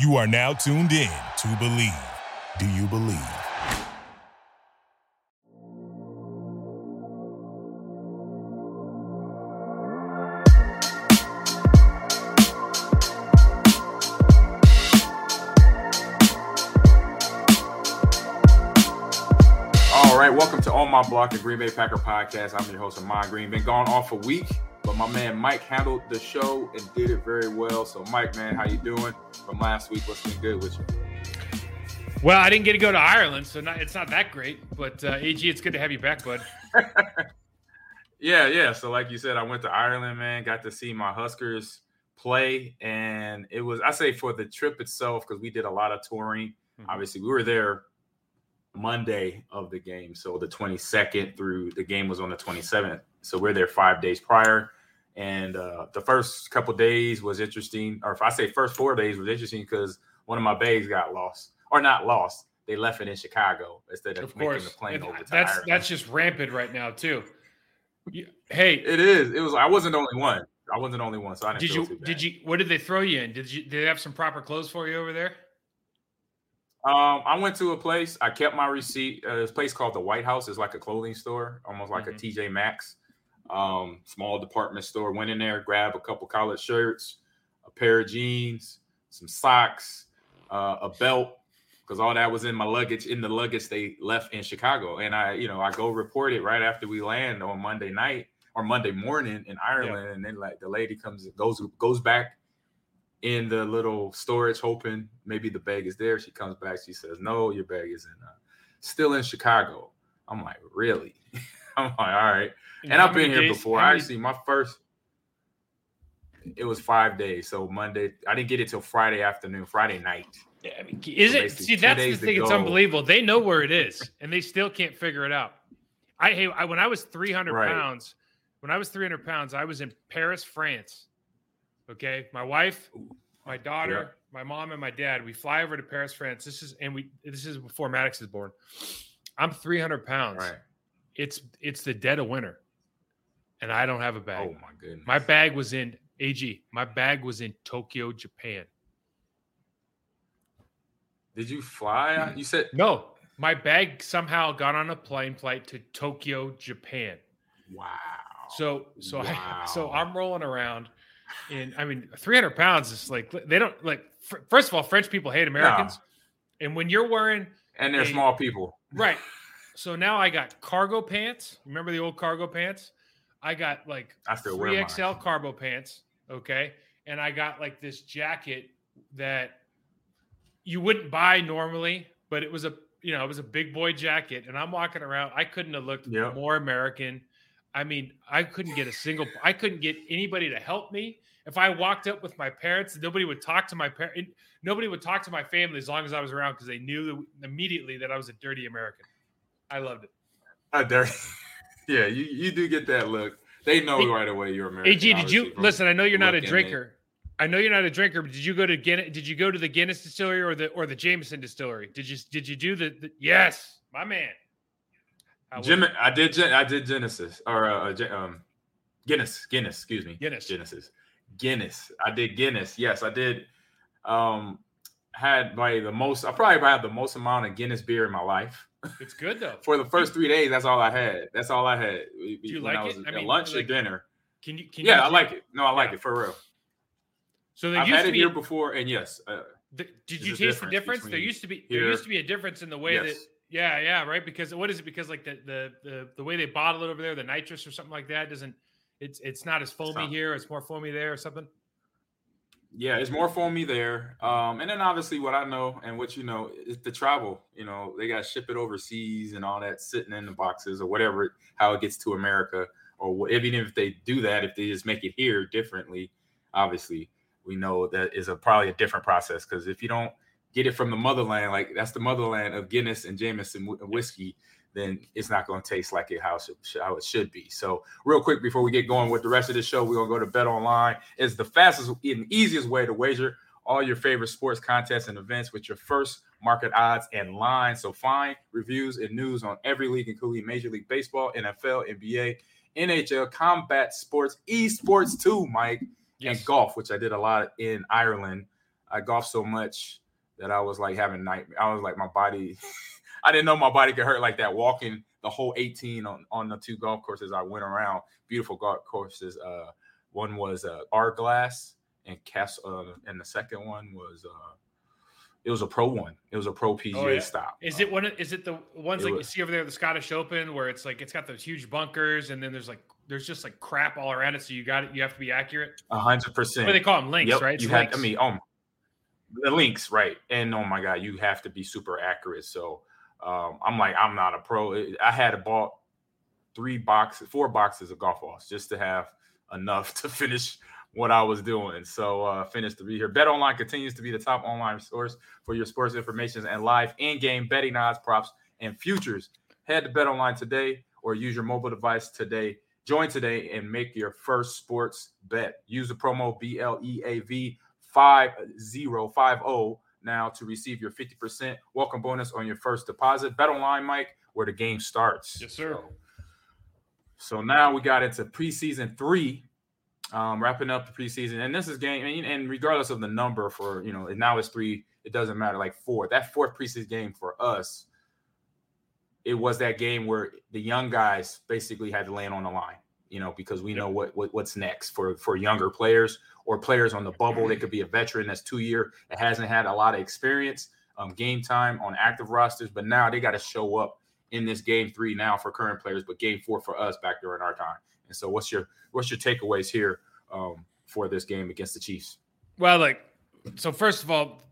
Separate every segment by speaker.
Speaker 1: You are now tuned in to Believe. Do you believe?
Speaker 2: All right, welcome to On My Block, the Green Bay Packer podcast. I'm your host, Ahman Green. Been gone off a week, but my man Mike handled the show and did it very well. So, Mike, man, how you doing from last week? What's been good with you?
Speaker 3: Well, I didn't get to go to Ireland, so not, it's not that great. But uh, AG, it's good to have you back, bud.
Speaker 2: yeah, yeah. So, like you said, I went to Ireland, man. Got to see my Huskers play, and it was I say for the trip itself because we did a lot of touring.
Speaker 3: Mm-hmm.
Speaker 2: Obviously, we were there Monday of the game, so the 22nd through the game was on the 27th. So we're there five days prior, and uh, the first couple days was interesting. Or if I say first four days was interesting because one of my bags got lost, or not lost. They left it in Chicago instead of,
Speaker 3: Of
Speaker 2: making
Speaker 3: course,
Speaker 2: the plane
Speaker 3: And
Speaker 2: over to
Speaker 3: that's
Speaker 2: Ireland.
Speaker 3: that's just rampant right now too. You- hey,
Speaker 2: it is. It was. I wasn't the only one. I wasn't the only one, so I didn't
Speaker 3: did you did you what did they throw you in? Did you did they have some proper clothes for you over there?
Speaker 2: Um, I went to a place. I kept my receipt. Uh, this place called the White House is like a clothing store, almost like
Speaker 3: Mhm.
Speaker 2: a TJ Maxx, um, small department store. Went in there, grabbed a couple collared shirts, a pair of jeans, some socks, uh, a belt, because all that was in my luggage. In the luggage they left in Chicago, and I, you know, I go report it right after we land on Monday night or Monday morning in Ireland, and then like the lady comes goes goes back in the little storage, hoping maybe the bag is there. She comes back. She says, "No, your bag is in, uh, still in Chicago." I'm like, "Really?" I'm like, "All right." And I've been here
Speaker 3: days-
Speaker 2: before. I
Speaker 3: many-
Speaker 2: actually, my first, it was five days. So Monday, I didn't get it till Friday afternoon, Friday night.
Speaker 3: Yeah, I mean, is
Speaker 2: So
Speaker 3: it? See, that's the thing. It's unbelievable. They know where it is, and they still can't figure it out. I hey, I, when I was 300
Speaker 2: Right.
Speaker 3: pounds, when I was 300 pounds, I was in Paris, France. Okay, my wife, my daughter, my mom, and my dad. We fly over to Paris, France. This is and we this is before Maddox is born. I'm 300 pounds.
Speaker 2: Right.
Speaker 3: It's it's the dead of winter, and I don't have a bag.
Speaker 2: Oh my goodness.
Speaker 3: My bag was in AG. My bag was in Tokyo, Japan.
Speaker 2: Did you fly? You said
Speaker 3: No, my bag somehow got on a plane flight to Tokyo, Japan.
Speaker 2: wow.
Speaker 3: So, so I, so I'm rolling around, and I mean, 300 pounds is like they don't like. fir- First of all, French people hate Americans, and when you're wearing
Speaker 2: And they're
Speaker 3: Hey.
Speaker 2: small people.
Speaker 3: right, so now I got cargo pants. Remember the old cargo pants? I got like
Speaker 2: I still wear
Speaker 3: three
Speaker 2: mine.
Speaker 3: XL cargo pants. Okay. And I got like this jacket that you wouldn't buy normally, but it was a you know, it was a big boy jacket. And I'm walking around. I couldn't have looked
Speaker 2: Yep.
Speaker 3: more American. I mean, I couldn't get a single I couldn't get anybody to help me. If I walked up with my parents, nobody would talk to my parents. Nobody would talk to my family as long as I was around because they knew immediately that I was a dirty American. I loved it.
Speaker 2: I dare. Yeah, you, you do get that look. They know
Speaker 3: Hey,
Speaker 2: right away you're American.
Speaker 3: AG, did you listen? I know you're not a drinker. I know you're not a drinker, but did you go to Guinness? Did you go to the Guinness distillery or the or the Jameson distillery? Did you did you do the, the yes, my man?
Speaker 2: Jim. I did. I did Genesis or uh, um, Guinness. Guinness. Excuse me.
Speaker 3: Guinness.
Speaker 2: Genesis. Guinness. I did Guinness. Yes, I did. Um, had like the most. I probably had the most amount of Guinness beer in my life.
Speaker 3: It's good though.
Speaker 2: For the first three days, that's all I had. That's all I had. Do
Speaker 3: you like
Speaker 2: I
Speaker 3: it? I mean,
Speaker 2: lunch
Speaker 3: like,
Speaker 2: or dinner.
Speaker 3: Can you? Can
Speaker 2: Yeah,
Speaker 3: you
Speaker 2: I like it. No, I like
Speaker 3: Yeah.
Speaker 2: it for real.
Speaker 3: So
Speaker 2: I've
Speaker 3: used
Speaker 2: had
Speaker 3: to
Speaker 2: it
Speaker 3: be.
Speaker 2: here before, and yes, uh,
Speaker 3: the- did you taste the
Speaker 2: difference
Speaker 3: difference? There used to be. There used to be a difference in the way that. Yeah, yeah, right. Because what is it? Because like the the the the way they bottle it over there, the nitrous or something like that doesn't. It's it's not as foamy
Speaker 2: not.
Speaker 3: here. It's more foamy there or something.
Speaker 2: Yeah, it's more for me there. Um, and then obviously what I know and what you know is the travel. You know, they got to ship it overseas and all that sitting in the boxes or whatever, how it gets to America. Or even if they do that, if they just make it here differently, obviously we know that is a probably a different process. Because if you don't get it from the motherland, like that's the motherland of Guinness and Jameson wh- whiskey, then it's not going to taste like it how, it should- how it should be. So, real quick before we get going with the rest of the show, we're gonna go to Bet Online. It's the fastest and easiest way to wager all your favorite sports contests and events with your first market odds and lines. So, find reviews and news on every league, including Major League Baseball, NFL, NBA, NHL, combat sports, esports too, Mike, and golf, which I did a lot in Ireland. I golfed so much that I was like having nightmare. I was like my body. I didn't know my body could hurt like that walking the whole 18 on, on the two golf courses I went around. Beautiful golf courses. Uh, one was uh, Glass and Cass, uh, and the second one was uh, it was a pro one. It was a pro PGA oh, yeah. stop.
Speaker 3: Is it one? Is it the ones like was, you see over there, the Scottish Open, where it's like it's got those huge bunkers, and then there's like there's just like crap all around it. So you got it. You have to be accurate.
Speaker 2: A hundred percent.
Speaker 3: They call them links, yep. right?
Speaker 2: It's you have. I mean, um, the links, right? And oh my god, you have to be super accurate. So um, I'm like, I'm not a pro. I had bought three boxes, four boxes of golf balls just to have enough to finish what I was doing. So uh finished to be here. Bet Online continues to be the top online source for your sports information and live in-game betting odds, props, and futures. Head to Bet Online today or use your mobile device today. Join today and make your first sports bet. Use the promo BLEAV 5050 now to receive your 50% welcome bonus on your first deposit. Bet online, Mike, where the game starts.
Speaker 3: Yes, sir.
Speaker 2: So, so now we got into preseason three, um, wrapping up the preseason. And this is game, and, regardless of the number for, you know, it now it's three, it doesn't matter, like four. That fourth preseason game for us, it was that game where the young guys basically had to land on the line, you know, because we know what, what what's next for for younger players or players on the bubble. They could be a veteran that's two year that hasn't had a lot of experience, um, game time on active rosters, but now they got to show up in this game three now for current players, but game four for us back during our time. And so, what's your what's your takeaways here um, for this game against the Chiefs?
Speaker 3: Well, like, so first of all,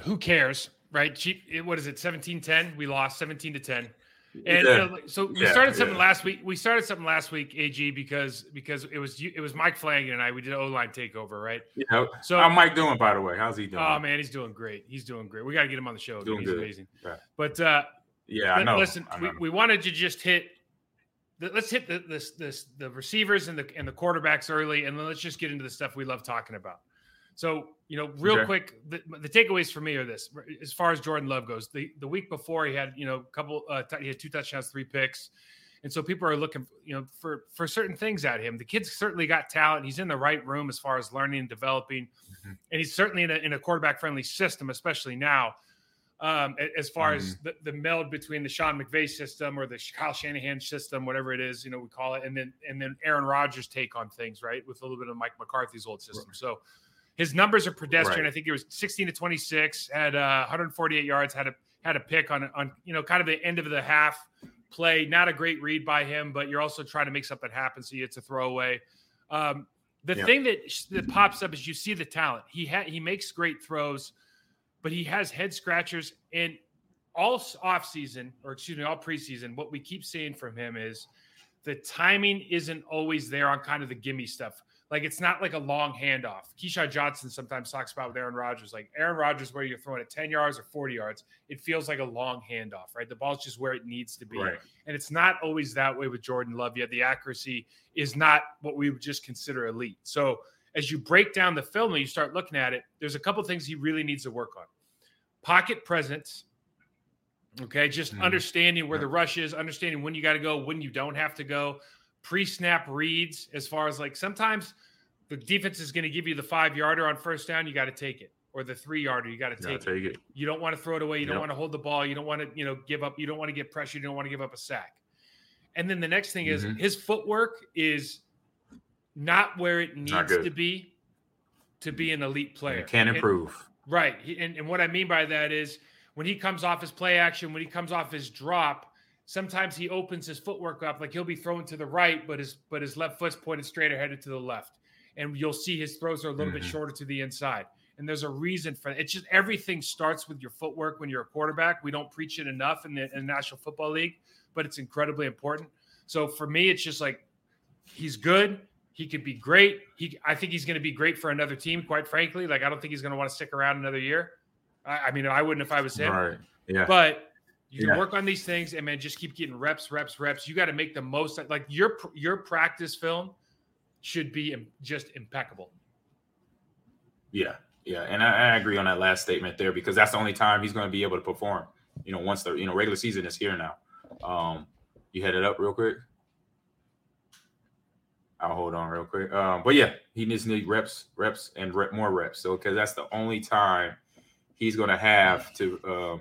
Speaker 3: who cares, right? Chief, what is it? 17-10. We lost 17 to 10. And yeah. you know, so we yeah, started something yeah. last week. We started something last week, AG, because because it was it was Mike Flanagan and I. We did O line takeover, right?
Speaker 2: Yeah. So how Mike doing, by the way? How's he doing?
Speaker 3: Oh man, he's doing great. He's doing great. We got to get him on the show. Doing he's good. amazing. But uh,
Speaker 2: yeah, I know.
Speaker 3: Listen,
Speaker 2: I know.
Speaker 3: We, we wanted to just hit. The, let's hit the this this the receivers and the and the quarterbacks early, and then let's just get into the stuff we love talking about. So, you know, real quick, the, the, takeaways for me are this: as far as Jordan Love goes, the, the week before he had, you know, a couple, uh, t- he had two touchdowns, three picks, and so people are looking, you know, for for certain things at him. The kid's certainly got talent. He's in the right room as far as learning and developing, mm-hmm. and he's certainly in a, in a quarterback friendly system, especially now. Um, as far mm-hmm. as the, the meld between the Sean McVay system or the Kyle Shanahan system, whatever it is, you know, we call it, and then and then Aaron Rodgers' take on things, right, with a little bit of Mike McCarthy's old system. Right. So his numbers are pedestrian. Right. I think he was 16 to 26, had uh, 148 yards, had a had a pick on on you know kind of the end of the half play. Not a great read by him, but you're also trying to make something happen, so it's a throwaway. Um, the yeah. thing that that pops up is you see the talent. He ha- he makes great throws, but he has head scratchers. And all off season, or excuse me, all preseason, what we keep seeing from him is the timing isn't always there on kind of the gimme stuff. Like it's not like a long handoff. Keyshawn Johnson sometimes talks about with Aaron Rodgers, like Aaron Rodgers, where you're throwing it 10 yards or 40 yards, it feels like a long handoff, right? The ball's just where it needs to be. Right. And it's not always that way with Jordan Love yet. The accuracy is not what we would just consider elite. So as you break down the film and you start looking at it, there's a couple things he really needs to work on. Pocket presence. Okay, just mm. understanding where the rush is, understanding when you got to go, when you don't have to go pre-snap reads as far as like sometimes the defense is going to give you the five yarder on first down, you got to take it, or the three yarder, you got to take, take, it. You don't want to throw it away. You yep. don't want to hold the ball. You don't want to, you know, give up. You don't want to get pressure. You don't want to give up a sack. And then the next thing is mm-hmm. his footwork is not where it needs to be to be an elite player.
Speaker 2: It can improve.
Speaker 3: And, right. And, and what I mean by that is when he comes off his play action, when he comes off his drop, sometimes he opens his footwork up like he'll be throwing to the right but his but his left foot's pointed straight ahead to the left and you'll see his throws are a little mm-hmm. bit shorter to the inside and there's a reason for it. It's just everything starts with your footwork when you're a quarterback. We don't preach it enough in the, in the National Football League, but it's incredibly important. So for me, it's just like he's good. He could be great. He, I think he's going to be great for another team. Quite frankly, like I don't think he's going to want to stick around another year. I, I mean, I wouldn't if I was him.
Speaker 2: Right. Yeah.
Speaker 3: But you yeah. work on these things and man, just keep getting reps, reps, reps. You got to make the most. Like your your practice film should be just impeccable.
Speaker 2: Yeah, yeah, and I, I, agree on that last statement there because that's the only time he's going to be able to perform. You know, once the you know regular season is here now. Um, you head it up real quick. I'll hold on real quick. Um, but yeah, he needs need reps, reps, and rep, more reps. So because that's the only time he's going to have to um,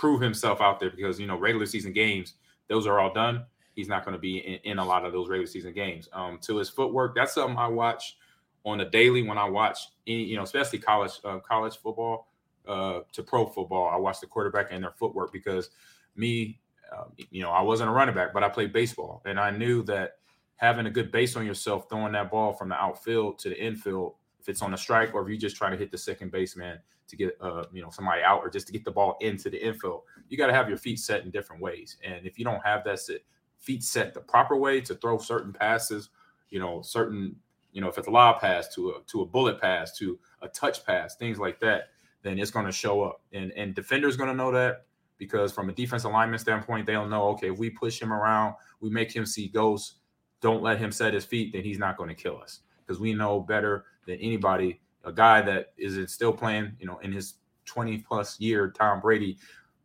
Speaker 2: prove himself out there. Because you know regular season games, those are all done. He's not going to be in, in, a lot of those regular season games. Um, to his footwork, that's something I watch on a daily when I watch, any, you know, especially college uh, college football uh, to pro football. I watch the quarterback and their footwork because me, uh, you know, I wasn't a running back, but I played baseball, and I knew that having a good base on yourself, throwing that ball from the outfield to the infield, if it's on a strike or if you just trying to hit the second baseman to get uh you know somebody out or just to get the ball into the infield, you got to have your feet set in different ways. And if you don't have that set, feet set the proper way to throw certain passes, you know, certain you know if it's a lob pass to a to a bullet pass to a touch pass, things like that, then it's going to show up. And and defenders going to know that because from a defense alignment standpoint, they'll know okay if we push him around, we make him see ghosts don't let him set his feet, then he's not going to kill us because we know better than anybody. A guy that is still playing, you know, in his 20 plus year, Tom Brady.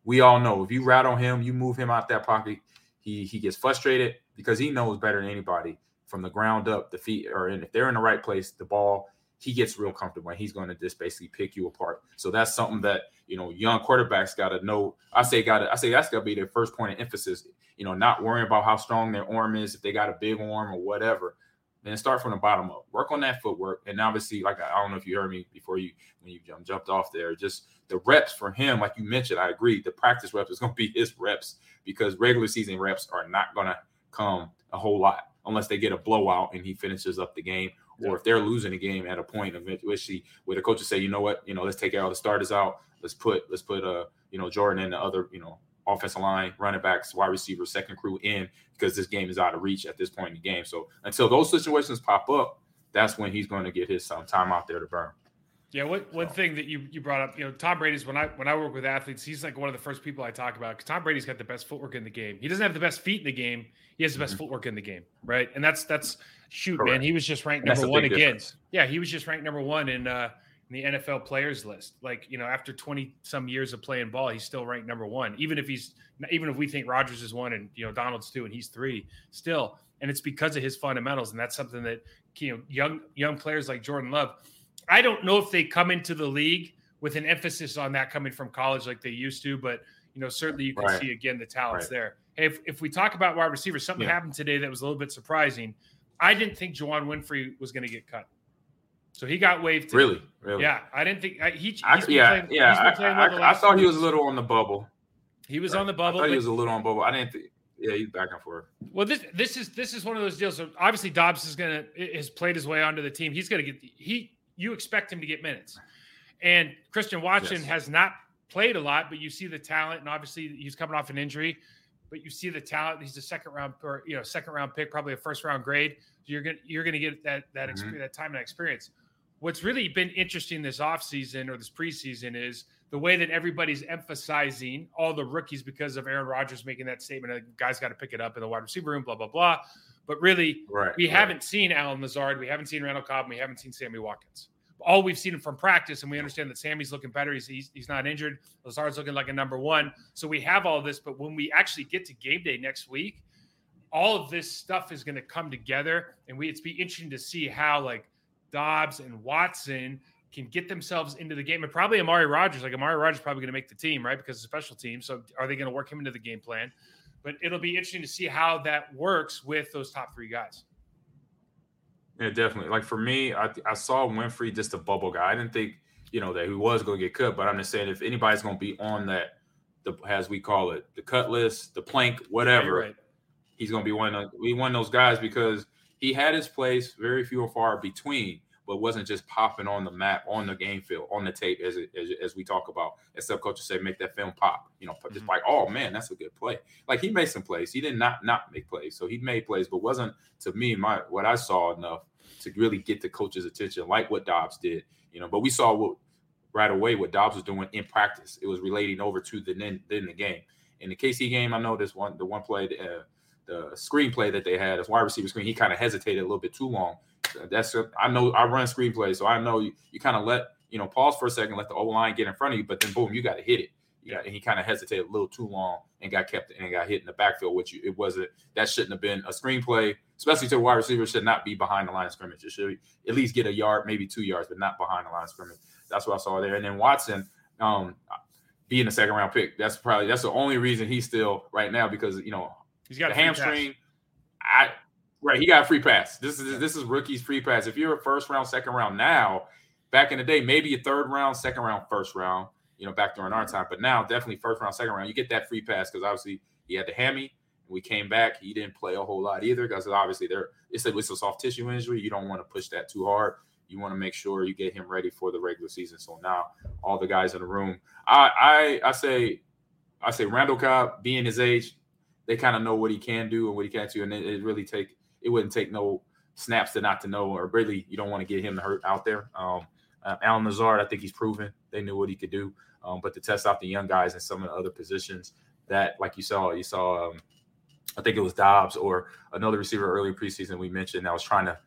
Speaker 2: We all know if you rattle him, you move him out that pocket, he he gets frustrated because he knows better than anybody from the ground up, the feet, or in, if they're in the right place, the ball, he gets real comfortable and he's going to just basically pick you apart. So that's something that you know young quarterbacks got to know. I say got to I say that's got to be their first point of emphasis you know, not worrying about how strong their arm is, if they got a big arm or whatever. Then start from the bottom up. Work on that footwork, and obviously, like I don't know if you heard me before you when you jumped off there. Just the reps for him, like you mentioned, I agree. The practice reps is going to be his reps because regular season reps are not going to come a whole lot unless they get a blowout and he finishes up the game, or if they're losing a game at a point of which where the coaches say, you know what, you know, let's take all the starters out. Let's put let's put uh you know Jordan and the other you know offensive line, running backs, wide receivers, second crew in because this game is out of reach at this point in the game. So until those situations pop up, that's when he's going to get his um, time out there to burn.
Speaker 3: Yeah, one, one thing that you, you brought up, you know, Tom Brady's when I when I work with athletes, he's like one of the first people I talk about because Tom Brady's got the best footwork in the game. He doesn't have the best feet in the game. He has the best mm-hmm. footwork in the game, right? And that's that's shoot, Correct. man. He was just ranked number one again. Difference. Yeah, he was just ranked number one in uh, in the NFL players list. Like, you know, after 20 some years of playing ball, he's still ranked number one. Even if he's, even if we think Rodgers is one and, you know, Donald's two and he's three still. And it's because of his fundamentals. And that's something that, you know, young, young players like Jordan Love, I don't know if they come into the league with an emphasis on that coming from college like they used to, but, you know, certainly you can right. see again the talents right. there. Hey, if, if we talk about wide receivers, something yeah. happened today that was a little bit surprising. I didn't think Juwann Winfree was going to get cut. So he got waived.
Speaker 2: Today. Really? Really?
Speaker 3: Yeah, I didn't think I, he.
Speaker 2: I, yeah, playing, yeah. I, I, I, thought he was a little on the bubble.
Speaker 3: He was right. on the bubble.
Speaker 2: I thought he was a little on bubble. I didn't think. Yeah, he's back and forth.
Speaker 3: Well, this this is this is one of those deals. So obviously, Doubs is gonna has played his way onto the team. He's gonna get he. You expect him to get minutes, and Christian Watson yes. has not played a lot, but you see the talent, and obviously he's coming off an injury. But you see the talent. He's a second round or you know second round pick, probably a first round grade. You're gonna you're gonna get that that mm-hmm. that time and experience what's really been interesting this offseason or this preseason is the way that everybody's emphasizing all the rookies because of Aaron Rodgers making that statement that guys got to pick it up in the wide receiver room, blah, blah, blah. But really, right, we right. haven't seen Allen Lazard, we haven't seen Randall Cobb, we haven't seen Sammy Watkins. All we've seen from practice, and we understand that Sammy's looking better. He's, he's, he's not injured. Lazard's looking like a number one. So we have all this. But when we actually get to game day next week, all of this stuff is going to come together. And we it's be interesting to see how, like, Doubs and Watson can get themselves into the game, and probably Amari Rodgers, Like Amari Rodgers, probably going to make the team, right? Because it's a special team. So are they going to work him into the game plan? But it'll be interesting to see how that works with those top three guys.
Speaker 2: Yeah, definitely. Like for me, I, I saw Winfree just a bubble guy. I didn't think you know that he was going to get cut, but I'm just saying if anybody's going to be on that, the as we call it, the cut list, the plank, whatever, right. he's going to be one of we one of those guys because he had his place, very few and far between, but wasn't just popping on the map, on the game field, on the tape, as it, as, as, we talk about. As subcoaches say, make that film pop. You know, just mm-hmm. like, oh man, that's a good play. Like he made some plays. He did not not make plays, so he made plays, but wasn't to me my what I saw enough to really get the coach's attention, like what Doubs did. You know, but we saw what right away what Doubs was doing in practice. It was relating over to the then, then the game. In the KC game, I know this one the one play. Uh, the screenplay that they had as wide receiver screen, he kind of hesitated a little bit too long. That's I know I run screenplays, so I know you, you kind of let you know pause for a second, let the O line get in front of you, but then boom, you got to hit it. Yeah, and he kind of hesitated a little too long and got kept and got hit in the backfield, which it wasn't. That shouldn't have been a screenplay, especially to a wide receiver. Should not be behind the line of scrimmage. It should at least get a yard, maybe two yards, but not behind the line of scrimmage. That's what I saw there. And then Watson, um, being a second round pick, that's probably that's the only reason he's still right now because you know
Speaker 3: He's got a
Speaker 2: hamstring.
Speaker 3: pass.
Speaker 2: I right, he got a free pass. This is this is rookie's free pass. If you're a first round, second round now, back in the day, maybe a third round, second round, first round. You know, back during our mm-hmm. time, but now definitely first round, second round. You get that free pass because obviously he had the hammy. And we came back. He didn't play a whole lot either because obviously there it's a, it's a soft tissue injury. You don't want to push that too hard. You want to make sure you get him ready for the regular season. So now all the guys in the room, I I I say I say Randall Cobb being his age, they kind of know what he can do and what he can't do, and it, it really take it wouldn't take no snaps to not to know, or really you don't want to get him hurt out there. Um, uh, Allen Lazard, I think he's proven they knew what he could do, um, but to test out the young guys in some of the other positions that, like you saw, you saw, um, I think it was Doubs or another receiver early preseason we mentioned that was trying to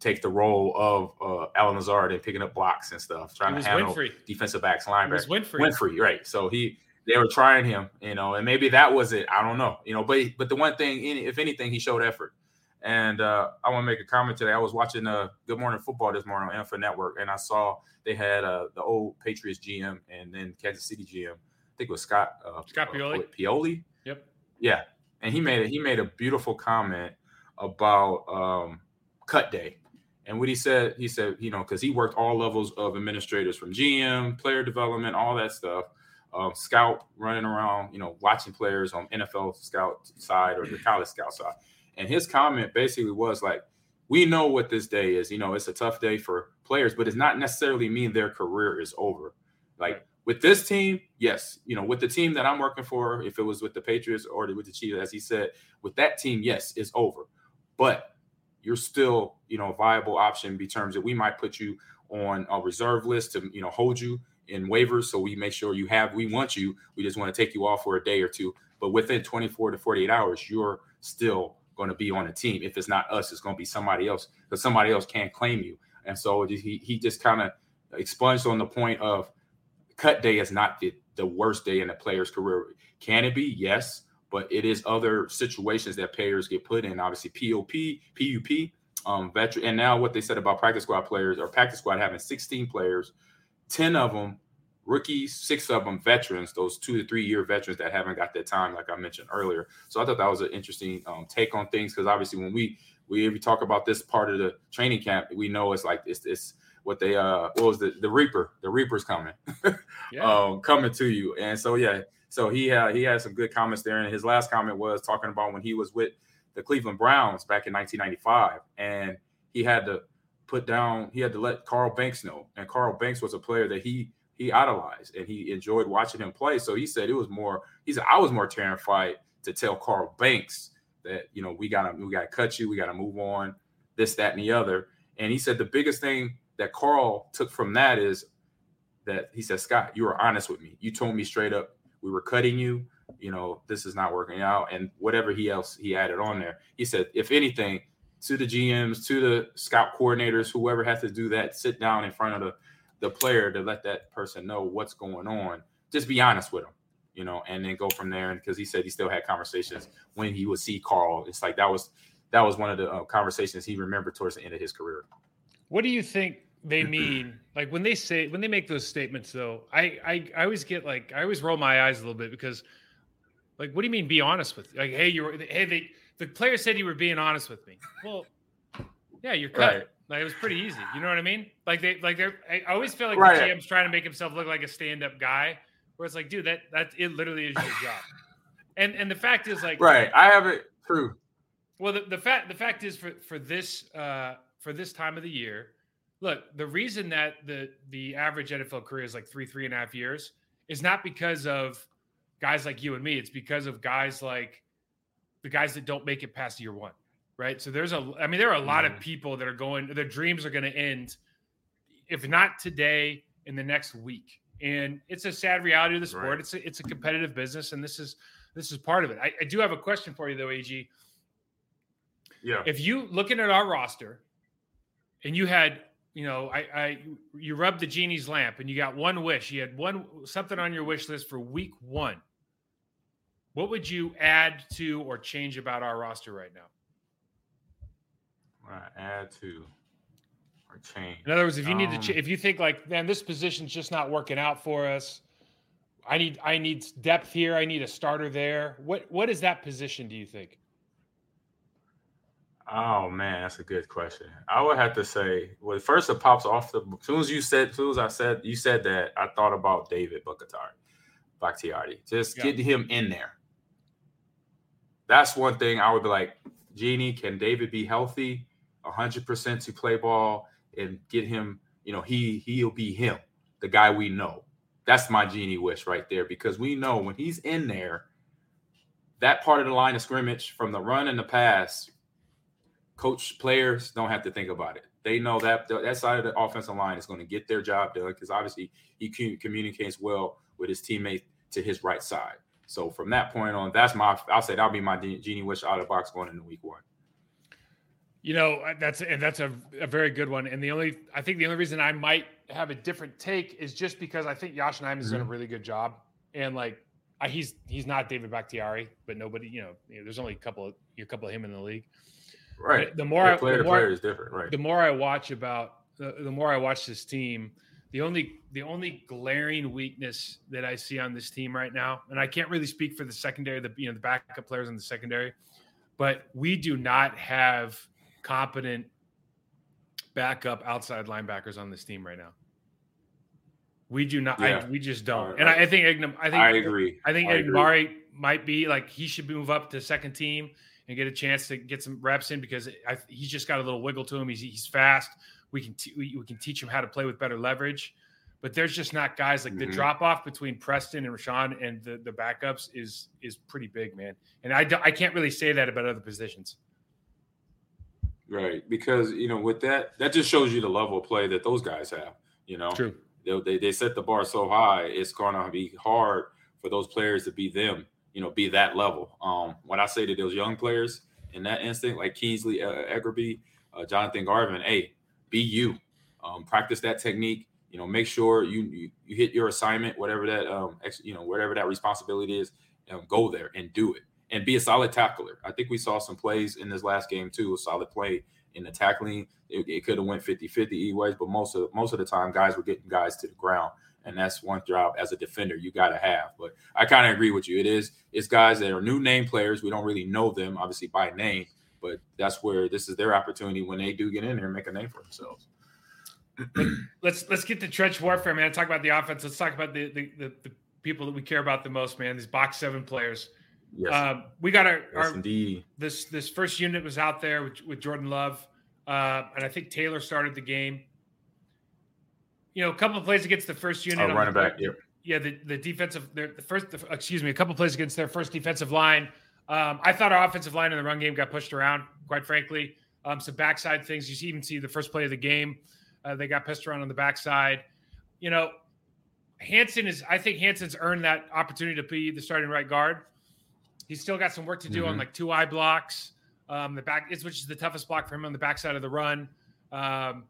Speaker 2: take the role of uh, Allen Lazard and picking up blocks and stuff, trying to handle
Speaker 3: Winfree.
Speaker 2: defensive backs, linebackers.
Speaker 3: Winfree.
Speaker 2: Winfree, right? So he they were trying him, you know, and maybe that was it. I don't know, you know, but but the one thing, if anything, he showed effort. And uh, I want to make a comment today. I was watching uh, Good Morning Football this morning on NFL Network, and I saw they had uh, the old Patriots GM and then Kansas City GM. I think it was Scott uh,
Speaker 3: Scott
Speaker 2: uh,
Speaker 3: Pioli?
Speaker 2: Pioli.
Speaker 3: Yep.
Speaker 2: Yeah, and he made a, he made a beautiful comment about um, cut day, and what he said, he said, you know, because he worked all levels of administrators from GM, player development, all that stuff, um, scout running around, you know, watching players on NFL scout side or the college scout side, and his comment basically was like, we know what this day is, you know, it's a tough day for players, but it's not necessarily mean their career is over, like. With this team, yes, you know, with the team that I'm working for, if it was with the Patriots or with the Chiefs, as he said, with that team, yes, it's over. But you're still, you know, a viable option in terms that we might put you on a reserve list to, you know, hold you in waivers. So we make sure you have, we want you. We just want to take you off for a day or two. But within 24 to 48 hours, you're still going to be on a team. If it's not us, it's going to be somebody else because somebody else can't claim you. And so he, he just kind of expunged on the point of cut day is not the, the worst day in a player's career. Can it be? Yes. But it is other situations that players get put in. Obviously, POP, PUP, um, veteran, and now what they said about practice squad players or practice squad having 16 players, 10 of them rookies, six of them veterans, those two to three year veterans that haven't got that time, like I mentioned earlier. So I thought that was an interesting um, take on things because obviously when we we we talk about this part of the training camp, we know it's like it's it's what they uh what was the the Reaper, the Reaper's coming,
Speaker 3: Yeah.
Speaker 2: um coming to you. And so yeah, so he had he had some good comments there. And his last comment was talking about when he was with the Cleveland Browns back in 1995, and he had to put down, he had to let Carl Banks know. And Carl Banks was a player that he he idolized and he enjoyed watching him play. So he said it was more, he said, I was more terrified to tell Carl Banks that, you know, we gotta we gotta cut you, we gotta move on, this, that, and the other. And he said the biggest thing that Carl took from that is that he said, Scott, you were honest with me. You told me straight up we were cutting you. You know, this is not working out. And whatever he else he added on there, he said, if anything, to the GMs, to the scout coordinators, whoever has to do that, sit down in front of the, the player to let that person know what's going on. Just be honest with them, you know, and then go from there. And because he said he still had conversations when he would see Carl. It's like that was that was one of the uh, conversations he remembered towards the end of his career.
Speaker 3: What do you think they mean? Like when they say when they make those statements, though, I I, I always get like I always roll my eyes a little bit because, like, what do you mean? Be honest with like, hey, you're hey they the player said you were being honest with me. Well, yeah, you're cut.
Speaker 2: Right.
Speaker 3: Like it was pretty easy. You know what I mean? Like they like they're. I always feel like
Speaker 2: Right.
Speaker 3: the GM's trying to make himself look like a stand up guy, where it's like, dude, that that it literally is your job. And and the fact is like
Speaker 2: Right. I have it. True.
Speaker 3: well, the, the fact the fact is for for this uh, for this time of the year, look, the reason that the the average NFL career is like three three and a half years is not because of guys like you and me. It's because of guys like the guys that don't make it past year one, right? So there's a, I mean, there are a lot of
Speaker 2: Mhm.
Speaker 3: people that are going, their dreams are going to end, if not today, in the next week. And it's a sad reality of the sport.
Speaker 2: Right.
Speaker 3: It's a, it's a competitive business, and this is this is part of it. I, I do have a question for you though, Ag
Speaker 2: Yeah.
Speaker 3: if you looking at our roster and you had you know, I, I you rubbed the genie's lamp and you got one wish. You had one something on your wish list for week one. What would you add to or change about our roster right now?
Speaker 2: Add to or change.
Speaker 3: In other words, if you need
Speaker 2: Um,
Speaker 3: to, ch- if you think like, man, this position's just not working out for us, I need, I need depth here. I need a starter there. What, what is that position? Do you think?
Speaker 2: Oh man, that's a good question. I would have to say, well, first it pops off the. As soon as you said, as soon as I said you said that, I thought about David Bakatari, Bakhtiari. Just
Speaker 3: Yeah.
Speaker 2: get him in there. That's one thing I would be like, Jeannie, can David be healthy, hundred percent to play ball and get him? You know, he he'll be him, the guy we know. That's my genie wish right there because we know when he's in there, that part of the line of scrimmage from the run and the pass coach players don't have to think about it. They know that that side of the offensive line is going to get their job done because obviously he communicates well with his teammate to his right side. So from that point on, that's my I'll say that'll be my genie wish out of the box going into week one.
Speaker 3: You know, uh, that's and that's a, a very good one. And the only I think the only reason I might have a different take is just because I think Josh Nijman's done a really good job. And like I, he's he's not David Bakhtiari, but nobody, you know, you know, there's only a couple of a couple of him in the league.
Speaker 2: Right.
Speaker 3: The more
Speaker 2: Yeah,
Speaker 3: I,
Speaker 2: player
Speaker 3: the
Speaker 2: to
Speaker 3: more,
Speaker 2: player is different. Right.
Speaker 3: the more I watch about the, the more I watch this team, the only the only glaring weakness that I see on this team right now, and I can't really speak for the secondary, the you know the backup players in the secondary, but we do not have competent backup outside linebackers on this team right now. We do not.
Speaker 2: Yeah.
Speaker 3: I, we just don't. And I, I think Ignam, I think
Speaker 2: I agree.
Speaker 3: I think
Speaker 2: I.
Speaker 3: Ignamari might be like he should move up to second team and get a chance to get some reps in because I, he's just got a little wiggle to him. He's he's fast. We can t- we, we can teach him how to play with better leverage. But there's just not guys like the
Speaker 2: Mhm.
Speaker 3: drop off between Preston and Rashan and the, the backups is is pretty big, man. And I, I can't really say that about other positions.
Speaker 2: Right. Because you know, with that, that just shows you the level of play that those guys have. You know,
Speaker 3: True.
Speaker 2: they, they, they set the bar so high, it's gonna be hard for those players to be them, you know, be that level. Um, when I say to those young players in that instant, like Kingsley uh, Eggerby, uh, Jonathan Garvin, hey, be you. Um, practice that technique. You know, make sure you you, you hit your assignment, whatever that um, ex, you know, whatever that responsibility is, um, go there and do it, and be a solid tackler. I think we saw some plays in this last game too, a solid play in the tackling. It, it could have went 50-50 either ways, but most of most of the time, guys were getting guys to the ground, and that's one job as a defender you got to have. But I kind of agree with you. It is it's guys that are new name players. We don't really know them, obviously by name, but that's where this is their opportunity when they do get in there and make a name for themselves.
Speaker 3: Let's let's get to trench warfare, man. Talk about the offense. Let's talk about the the, the, the people that we care about the most, man. These box seven players.
Speaker 2: Yes,
Speaker 3: Um, we got our,
Speaker 2: yes
Speaker 3: our
Speaker 2: indeed.
Speaker 3: this this first unit was out there with, with Jordan Love, uh, and I think Taylor started the game. You know, a couple of plays against the first unit.
Speaker 2: Running
Speaker 3: the,
Speaker 2: back, yep.
Speaker 3: Yeah, the, the defensive, their, the first, the, excuse me, a couple of plays against their first defensive line. Um, I thought our offensive line in the run game got pushed around, quite frankly. Um, some backside things. You see, even see the first play of the game, uh, they got pushed around on the backside. You know, Hanson is. I think Hanson's earned that opportunity to be the starting right guard. He's still got some work to do on
Speaker 2: Mhm.
Speaker 3: like two eye blocks. Um, the back is which is the toughest block for him on the backside of the run. Um,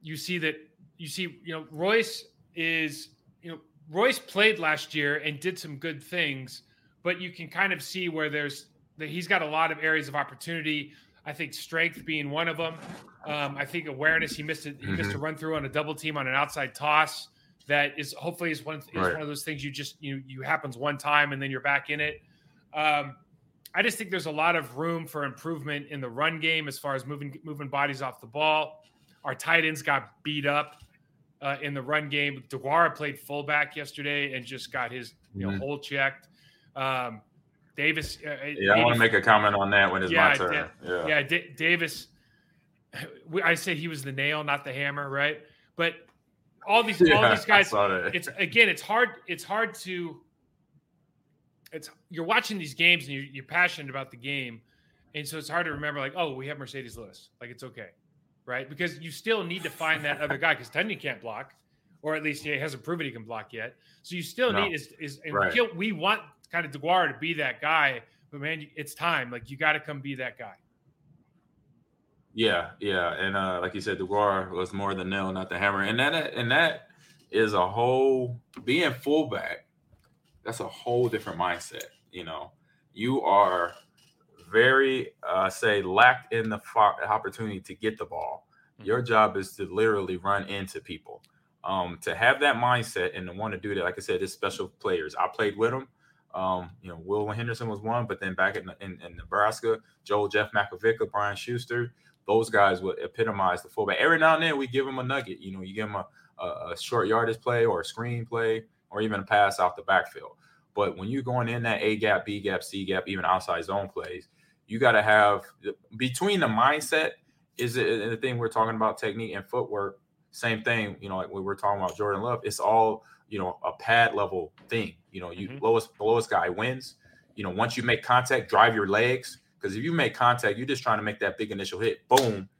Speaker 3: you see that you see, you know, Royce is, you know, Royce played last year and did some good things, but you can kind of see where there's that he's got a lot of areas of opportunity. I think strength being one of them. Um, I think awareness. He missed it. He missed a run through on a double team on an outside toss. That is hopefully is one is
Speaker 2: Right.
Speaker 3: one of those things you just you you happens one time and then you're back in it. Um, I just think there's a lot of room for improvement in the run game as far as moving moving bodies off the ball. Our tight ends got beat up uh, in the run game. Deguara played fullback yesterday and just got his you know
Speaker 2: Mhm.
Speaker 3: hole checked. Um, Davis, uh,
Speaker 2: Yeah, I want to make a comment on that when it's
Speaker 3: Yeah,
Speaker 2: my turn.
Speaker 3: did.
Speaker 2: Yeah.
Speaker 3: yeah, D- Davis. we- I say he was the nail, not the hammer, right? But all these all these guys, it's again, it's hard. It's hard to. It's you're watching these games and you're, you're passionate about the game, and so it's hard to remember like, oh, we have Marcedes Lewis, like it's okay, right? Because you still need to find that other guy because Tonyan can't block, or at least he hasn't proven he can block yet. So you still
Speaker 2: No.
Speaker 3: need is is and
Speaker 2: Right.
Speaker 3: we, we want kind of Deguara to be that guy, but man, it's time. Like you got to come be that guy.
Speaker 2: Yeah, yeah, and uh, like you said, Deguara was more the nail, not the hammer, and that and that is a whole being fullback. That's a whole different mindset. You know, you are very uh, say lacked in the fo- opportunity to get the ball. Mm-hmm. Your job is to literally run into people. Um, to have that mindset and to want to do that, like I said, it's special players. I played with them. Um, you know, Will Henderson was one, but then back in, in, in Nebraska, Joel Jeff Makovicka, Brian Schuster, those guys would epitomize the fullback. Every now and then we give them a nugget. You know, you give them a, a, a short yardage play or a screen play or even a pass off the backfield. But when you're going in that A gap, B gap, C gap, even outside zone plays, you got to have between the mindset is the thing we're talking about technique and footwork. Same thing, you know, like we were talking about Jordan Love. It's all you know a pad level thing. You know, you mm-hmm. lowest lowest guy wins. You know, once you make contact, drive your legs because if you make contact, you're just trying to make that big initial hit, boom,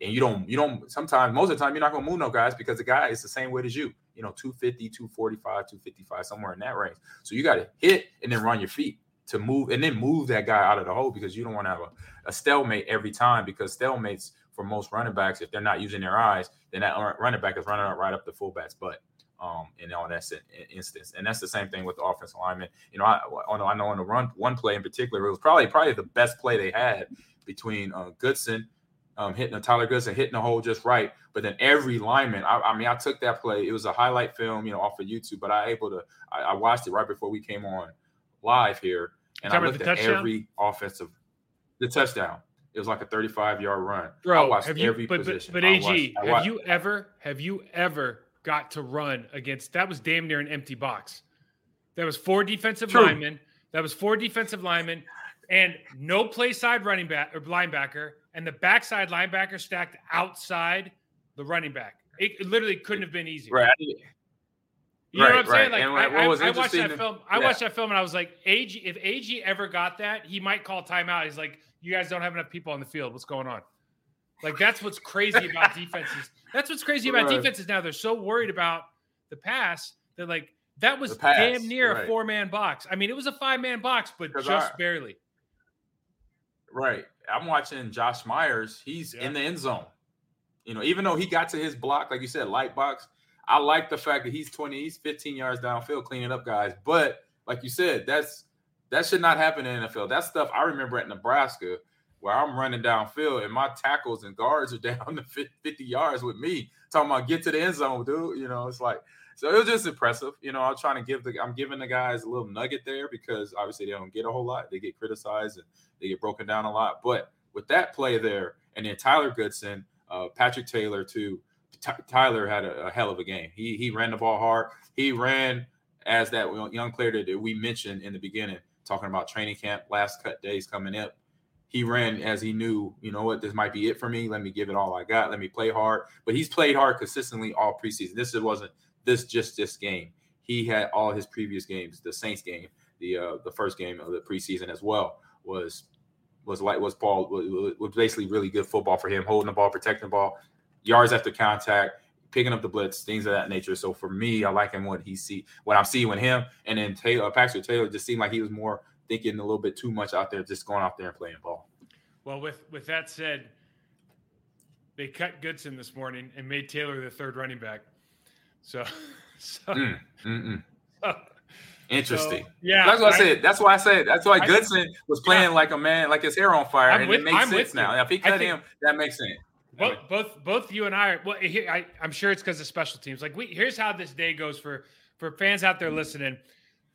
Speaker 2: and you don't you don't sometimes most of the time you're not going to move no guys because the guy is the same weight as you you know 250 245 255 somewhere in that range so you got to hit and then run your feet to move and then move that guy out of the hole because you don't want to have a, a stalemate every time because stalemates for most running backs if they're not using their eyes then that running back is running right up the fullback's butt um, in all that instance. And that's the same thing with the offensive lineman. You know, I, I know on the run one play in particular, it was probably probably the best play they had between uh, Goodson um, hitting a Tyler Goodson hitting the hole just right. But then every lineman, I, I, mean, I took that play. It was a highlight film, you know, off of YouTube, but I able to I, I watched it right before we came on live here, and I looked at every offensive the touchdown. It was like a 35 yard run.
Speaker 3: Bro, I watched have you, every but, position. But, but AG, watched, have you ever have you ever got to run against that was damn near an empty box. That was four defensive True. linemen. That was four defensive linemen and no play side running back or linebacker, and the backside linebacker stacked outside the running back. It, it literally couldn't have been easier.
Speaker 2: Right.
Speaker 3: You know right, what I'm saying? Like I, I, I, watched that film. I yeah. watched that film and I was like, AG, if AG ever got that, he might call timeout. He's like, you guys don't have enough people on the field. What's going on? Like that's what's crazy about defenses. That's what's crazy about defenses now. They're so worried about the pass that like that was damn near right. a four man box. I mean, it was a five man box, but just I, barely.
Speaker 2: Right. I'm watching Josh Myers. He's yeah. in the end zone. You know, even though he got to his block, like you said, light box. I like the fact that he's 20, he's 15 yards downfield cleaning up guys. But like you said, that's that should not happen in NFL. That stuff I remember at Nebraska where I'm running downfield and my tackles and guards are down to 50 yards with me, talking about get to the end zone, dude. You know, it's like so it was just impressive. You know, I'm trying to give the I'm giving the guys a little nugget there because obviously they don't get a whole lot. They get criticized and they get broken down a lot. But with that play there, and then Tyler Goodson, uh, Patrick Taylor too. Tyler had a, a, hell of a game. He he ran the ball hard. He ran as that young player that we mentioned in the beginning, talking about training camp, last cut days coming up he ran as he knew, you know what, this might be it for me. Let me give it all I got. Let me play hard. But he's played hard consistently all preseason. This wasn't this just this game. He had all his previous games. The Saints game, the uh, the first game of the preseason as well was was like was Paul was, was basically really good football for him, holding the ball, protecting the ball, yards after contact, picking up the blitz, things of that nature. So for me, I like him what he see what I'm seeing with him. And then Taylor, Patrick Taylor just seemed like he was more thinking a little bit too much out there, just going out there and playing ball.
Speaker 3: Well, with with that said, they cut Goodson this morning and made Taylor the third running back. So, so,
Speaker 2: mm, interesting.
Speaker 3: So, yeah,
Speaker 2: that's what I, I, said. That's why I said. That's why I, Goodson was playing yeah. like a man, like his hair on fire, I'm and with, it makes I'm sense now. If he cut think, him, that makes sense.
Speaker 3: Both, both, both you and I are. Well, here, I, I'm sure it's because of special teams. Like, we here's how this day goes for for fans out there listening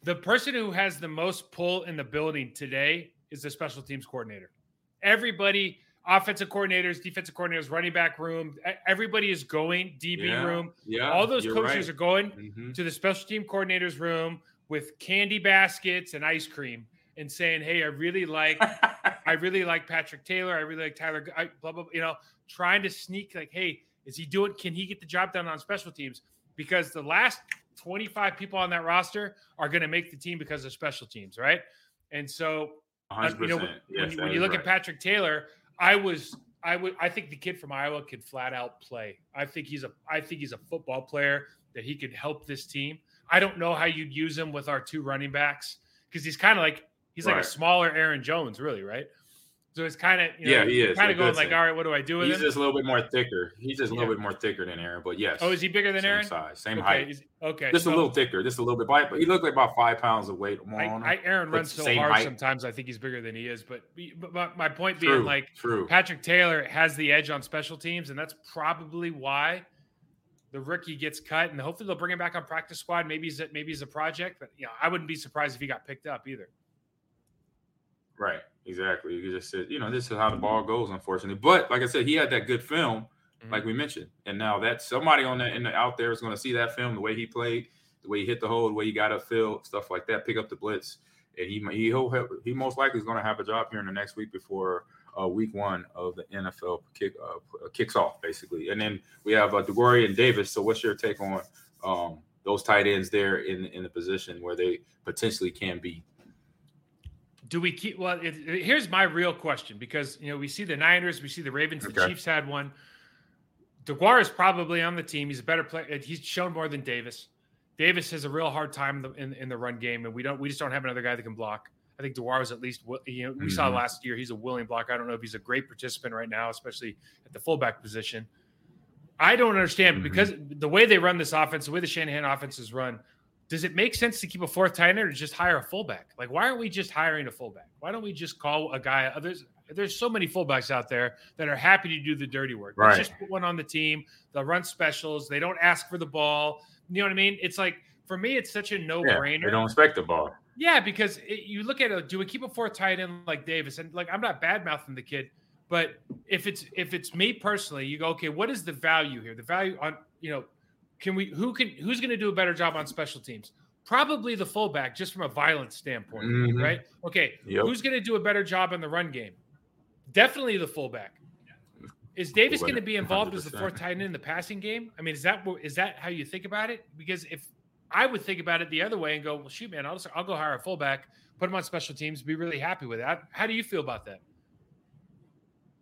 Speaker 3: the person who has the most pull in the building today is the special teams coordinator. Everybody, offensive coordinators, defensive coordinators, running back room, everybody is going DB yeah, room. Yeah, all those coaches right. are going mm-hmm. to the special team coordinators room with candy baskets and ice cream and saying, "Hey, I really like, I really like Patrick Taylor. I really like Tyler. I, blah, blah blah." You know, trying to sneak like, "Hey, is he doing? Can he get the job done on special teams?" Because the last 25 people on that roster are going to make the team because of special teams, right? And so, uh, you know, when, yes, when, you look right. at Patrick Taylor, I was, I would, I think the kid from Iowa could flat out play. I think he's a, I think he's a football player that he could help this team. I don't know how you'd use him with our two running backs because he's kind of like he's like a smaller Aaron Jones, really, right? So it's kind of you know,
Speaker 2: Yeah, he is.
Speaker 3: kind of going like, all right, what do I do with
Speaker 2: He's
Speaker 3: him?
Speaker 2: just a little bit more thicker. He's just a little
Speaker 3: Yeah.
Speaker 2: bit more thicker than Aaron, but yes.
Speaker 3: oh, is he bigger than
Speaker 2: same
Speaker 3: Aaron?
Speaker 2: size, same
Speaker 3: okay,
Speaker 2: height.
Speaker 3: is- okay,
Speaker 2: Just
Speaker 3: so
Speaker 2: a little thicker, just a little bit. But he looked like about five pounds of weight more
Speaker 3: I,
Speaker 2: on him.
Speaker 3: I, Aaron runs so hard
Speaker 2: height.
Speaker 3: sometimes. I think he's bigger than he is. But, but my, my point
Speaker 2: true,
Speaker 3: being, like
Speaker 2: true.
Speaker 3: Patrick Taylor has the edge on special teams, and that's probably why the rookie gets cut. And hopefully they'll bring him back on practice squad. Maybe he's a, maybe he's a project, but you know I wouldn't be surprised if he got picked up either.
Speaker 2: Right, exactly. You just said, you know, this is how the ball goes, unfortunately. But like I said, he had that good film,
Speaker 3: Mhm.
Speaker 2: like we mentioned, and now that somebody on that in the, out there is going to see that film, the way he played, the way he hit the hole, the way he got upfield, stuff like that, pick up the blitz, and he he he'll have, he most likely is going to have a job here in the next week before uh, week one of the NFL kick uh, kicks off, basically. And then we have uh, Deguara and Davis. So what's your take on um, those tight ends there in in the position where they potentially can be?
Speaker 3: Do we keep? Well, it, it- here's my real question because you know we see the Niners, we see the Ravens, the Chiefs had one. DeGuara is probably on the team. He's a better player. He's shown more than Davis. Davis has a real hard time in the, in, in the run game, and we don't. We just don't have another guy that can block. I think DeGuara is at least. You know, we saw
Speaker 2: Mhm.
Speaker 3: last year he's a willing blocker. I don't know if he's a great participant right now, especially at the fullback position. I don't understand
Speaker 2: Mhm.
Speaker 3: because the way they run this offense, the way the Shanahan offense is run, does it make sense to keep a fourth tight end or just hire a fullback? Like, why aren't we just hiring a fullback? Why don't we just call a guy? There's there's so many fullbacks out there that are happy to do the dirty work. Let's
Speaker 2: Right.
Speaker 3: just put one on the team. They'll run specials. They don't ask for the ball. You know what I mean? It's like for me, it's such a no
Speaker 2: Yeah,
Speaker 3: brainer.
Speaker 2: they don't expect the ball.
Speaker 3: Yeah, because it, you look at it, do we keep a fourth tight end like Davis? And like I'm not bad mouthing the kid, but if it's if it's me personally, you go, okay, what is the value here? The value on you know, can we who can who's going to do a better job on special teams? Probably the fullback, just from a violence standpoint,
Speaker 2: Mhm.
Speaker 3: right? Okay,
Speaker 2: Yep.
Speaker 3: who's going to do a better job in the run game? Definitely the fullback. Is Davis going to be involved as the fourth tight end in the passing game? I mean, is that is that how you think about it? Because if I would think about it the other way and go, well, shoot, man, I'll just I'll go hire a fullback, put him on special teams, be really happy with that. How do you feel about that?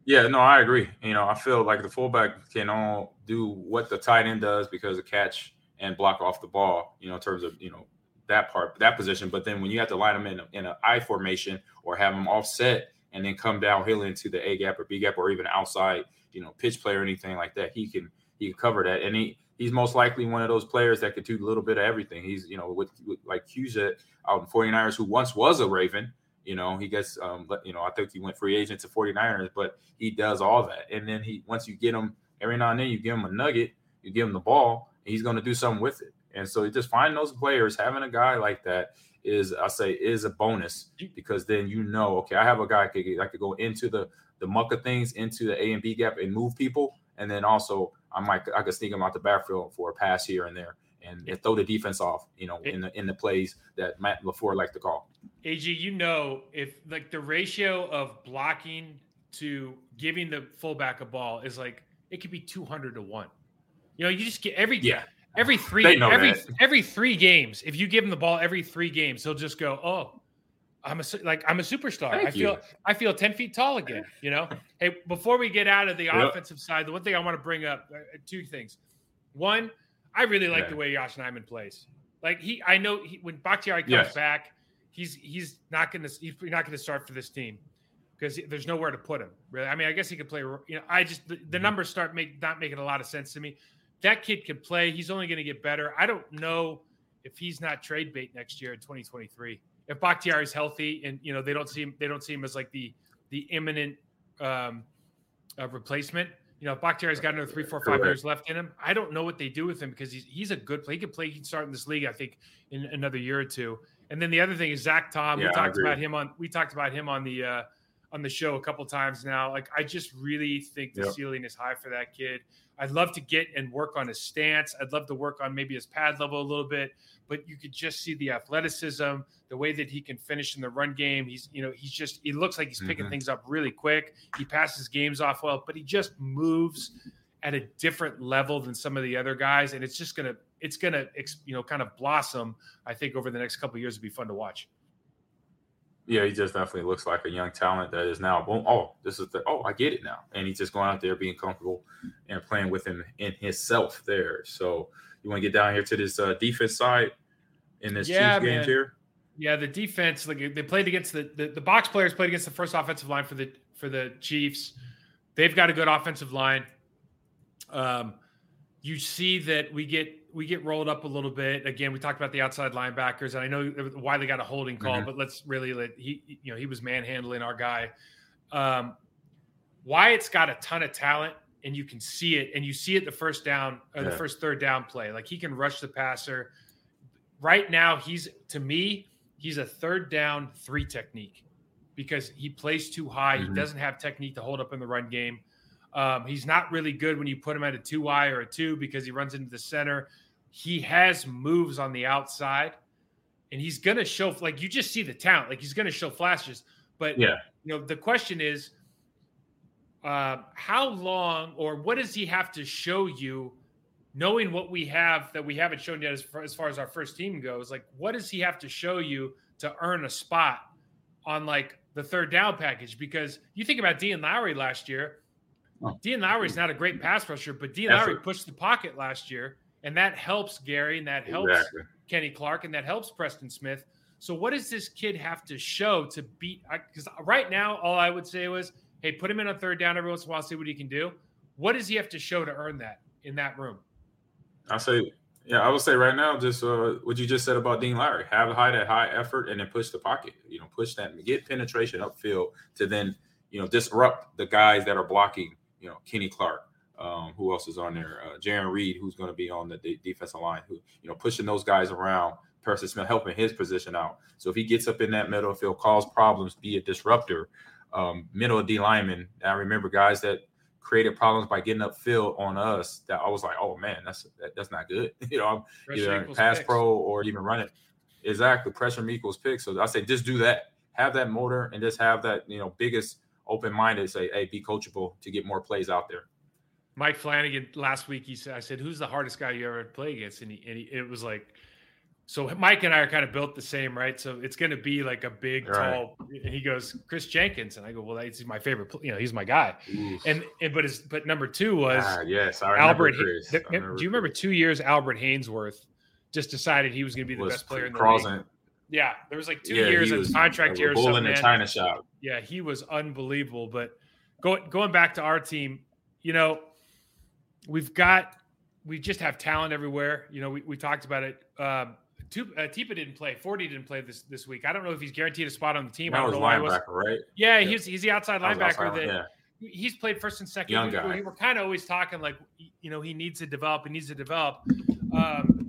Speaker 2: Yeah, no, I agree. You know, I feel like the fullback can all do what the tight end does because of catch and block off the ball. You know, in terms of you know that part, that position. But then when you have to line them in in an I formation or have them offset and then come downhill into the A gap or B gap or even outside, you know, pitch play or anything like that, he can he can cover that. And he he's most likely one of those players that could do a little bit of everything. He's you know with, with like Cusa out in 49ers who once was a Raven. You know, he gets, um, you know, I think he went free agent to 49ers, but he does all that. And then he, once you get him every now and then, you give him a nugget, you give him the ball, and he's going to do something with it. And so just find those players, having a guy like that is, I say, is a bonus because then you know, okay, I have a guy I could, I could go into the, the muck of things, into the A and B gap and move people. And then also I might, I could sneak him out the backfield for a pass here and there. And, and throw the defense off, you know, in the in the plays that Matt Lafleur liked to call.
Speaker 3: AG, you know, if like the ratio of blocking to giving the fullback a ball is like it could be 200 to 1. You know, you just get every
Speaker 2: Yeah,
Speaker 3: every three every
Speaker 2: that.
Speaker 3: every 3 games, if you give him the ball every 3 games, he'll just go, "Oh, I'm a like I'm a superstar.
Speaker 2: Thank
Speaker 3: I feel
Speaker 2: you.
Speaker 3: I feel 10 feet tall again, you know? hey, before we get out of the
Speaker 2: Yep.
Speaker 3: offensive side, the one thing I want to bring up uh, two things. One, I really like
Speaker 2: Yeah.
Speaker 3: the way Yosh Nijman plays. Like he I know he, when Bakhtiari comes
Speaker 2: Yes.
Speaker 3: back, he's he's not going to he's not going to start for this team because there's nowhere to put him. Really, I mean, I guess he could play. You know, I just the,
Speaker 2: Mm-hmm.
Speaker 3: the numbers start make not making a lot of sense to me. That kid can play. He's only going to get better. I don't know if he's not trade bait next year in 2023. If Bakhtiari is healthy and you know they don't see him, they don't see him as like the the imminent um, uh, replacement. You know, Bakhtiari's got another three, four, five
Speaker 2: Correct.
Speaker 3: years left in him. I don't know what they do with him because he's he's a good player. He can play. He can start in this league. I think in another year or two. And then the other thing is Zach Tom.
Speaker 2: Yeah,
Speaker 3: we talked about him on we talked about him on the uh, on the show a couple times now. Like I just really think the
Speaker 2: Yep.
Speaker 3: ceiling is high for that kid. I'd love to get and work on his stance. I'd love to work on maybe his pad level a little bit, but you could just see the athleticism, the way that he can finish in the run game. He's, you know, he's just he looks like he's picking
Speaker 2: Mhm.
Speaker 3: things up really quick. He passes games off well, but he just moves at a different level than some of the other guys, and it's just gonna it's gonna you know kind of blossom. I think over the next couple of years, it'd be fun to watch.
Speaker 2: Yeah, he just definitely looks like a young talent that is now boom. Oh, this is the oh, I get it now. And he's just going out there being comfortable and playing with him in himself there. So you want to get down here to this uh, defense side in this
Speaker 3: Yeah,
Speaker 2: Chiefs games here?
Speaker 3: Yeah, the defense, like they played against the, the the box players played against the first offensive line for the for the Chiefs. They've got a good offensive line. Um, you see that we get we get rolled up a little bit. Again, we talked about the outside linebackers, and I know why they got a holding call, mm-hmm. but let's really let he you know he was manhandling our guy. Um, Wyatt's got a ton of talent, and you can see it, and you see it the first down or yeah. the first third down play. Like he can rush the passer. Right now, he's to me, he's a third down three technique because he plays too high. Mm-hmm. He doesn't have technique to hold up in the run game. Um, he's not really good when you put him at a two I or a two because he runs into the center. He has moves on the outside, and he's gonna show like you just see the talent. Like he's gonna show flashes. But
Speaker 2: yeah,
Speaker 3: you know the question is, uh, how long or what does he have to show you? Knowing what we have that we haven't shown yet as far, as far as our first team goes, like what does he have to show you to earn a spot on like the third down package? Because you think about Dean Lowry last year. Dean Lowry's not a great pass rusher, but Dean Lowry pushed the pocket last year, and that helps Gary, and that helps exactly. Kenny Clark, and that helps Preston Smith. So, what does this kid have to show to beat? Because right now, all I would say was, "Hey, put him in a third down every once in a while, see what he can do." What does he have to show to earn that in that room?
Speaker 2: I say, yeah, I would say right now, just uh, what you just said about Dean Lowry: have high that high effort, and then push the pocket. You know, push that, get penetration upfield to then you know disrupt the guys that are blocking you know, Kenny Clark. Um, who else is on there? Uh, Jarran Reed, who's going to be on the de- defensive line, who you know pushing those guys around. Preston Smith helping his position out. So if he gets up in that middle, if he'll cause problems, be a disruptor, um, middle D lineman. I remember guys that created problems by getting upfield on us. That I was like, oh man, that's that, that's not good. you know, I'm either pass picks. pro or even run it. Exactly, pressure me equals pick. So I say just do that. Have that motor and just have that you know biggest open minded, say, hey, be coachable to get more plays out there.
Speaker 3: Mike Flanagan last week, he said, I said, who's the hardest guy you ever play against? And, he, and he, it was like, so Mike and I are kind of built the same, right? So it's going to be like a big, right. tall. And he goes, Kris Jenkins, and I go, well, that's my favorite. You know, he's my guy. And and but his but number two was
Speaker 2: ah, yes, I
Speaker 3: Albert. Chris. do you remember two years Albert Haynesworth just decided he was going to be the best player in the league? Yeah, there was like two yeah, years of contract years.
Speaker 2: Bull in the China shop.
Speaker 3: Yeah, he was unbelievable. But going going back to our team, you know, we've got we just have talent everywhere. You know, we, we talked about it. Um, uh, Tipa didn't play. Forty didn't play this this week. I don't know if he's guaranteed a spot on the team.
Speaker 2: That
Speaker 3: I don't
Speaker 2: was
Speaker 3: know
Speaker 2: linebacker, right?
Speaker 3: Yeah, yeah, he's he's the outside linebacker
Speaker 2: outside,
Speaker 3: that
Speaker 2: yeah.
Speaker 3: he's played first and second.
Speaker 2: Young guy.
Speaker 3: we were kind of always talking like you know he needs to develop. He needs to develop. Um,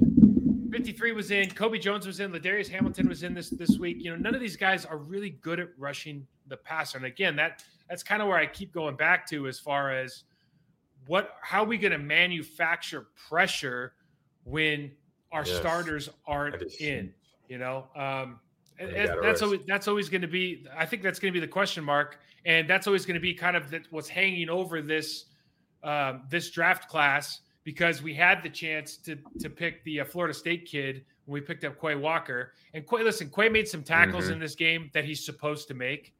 Speaker 3: 53 was in, Kobe Jones was in, Ladarius Hamilton was in this this week. You know, none of these guys are really good at rushing the passer. And again, that that's kind of where I keep going back to as far as what how are we going to manufacture pressure when our yes, starters aren't in, you know? Um that's always that's always going to be I think that's going to be the question mark and that's always going to be kind of the, what's hanging over this um, this draft class because we had the chance to to pick the uh, Florida State kid when we picked up Quay Walker. And Quay, listen, Quay made some tackles mm-hmm. in this game that he's supposed to make.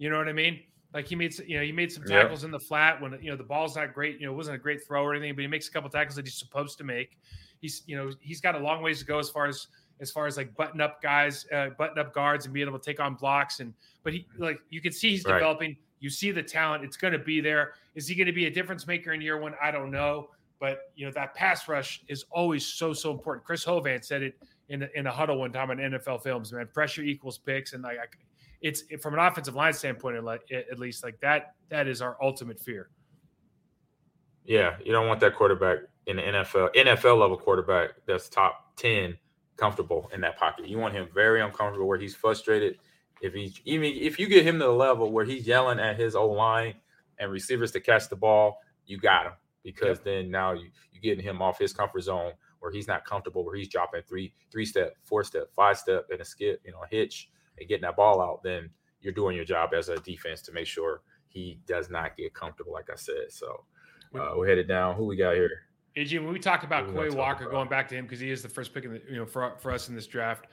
Speaker 3: You know what I mean? Like he made, you know, he made some tackles yep. in the flat when you know the ball's not great. You know, it wasn't a great throw or anything, but he makes a couple tackles that he's supposed to make. He's, you know, he's got a long ways to go as far as as far as like button up guys, uh, button up guards, and being able to take on blocks. And but he like you can see he's right. developing. You see the talent; it's going to be there. Is he going to be a difference maker in year one? I don't know. But you know that pass rush is always so so important. Chris Hovan said it in a, in a huddle one time on NFL Films. Man, pressure equals picks, and like it's from an offensive line standpoint, at least like that that is our ultimate fear.
Speaker 2: Yeah, you don't want that quarterback in the NFL NFL level quarterback that's top ten comfortable in that pocket. You want him very uncomfortable where he's frustrated. If he even if you get him to the level where he's yelling at his old line and receivers to catch the ball, you got him because yep. then now you you getting him off his comfort zone where he's not comfortable, where he's dropping three three step, four step, five step, and a skip, you know, a hitch, and getting that ball out. Then you're doing your job as a defense to make sure he does not get comfortable, like I said. So uh, we're headed down. Who we got here?
Speaker 3: AJ, when we talk about Quay Walker, about? going back to him because he is the first pick in the you know for for us in this draft.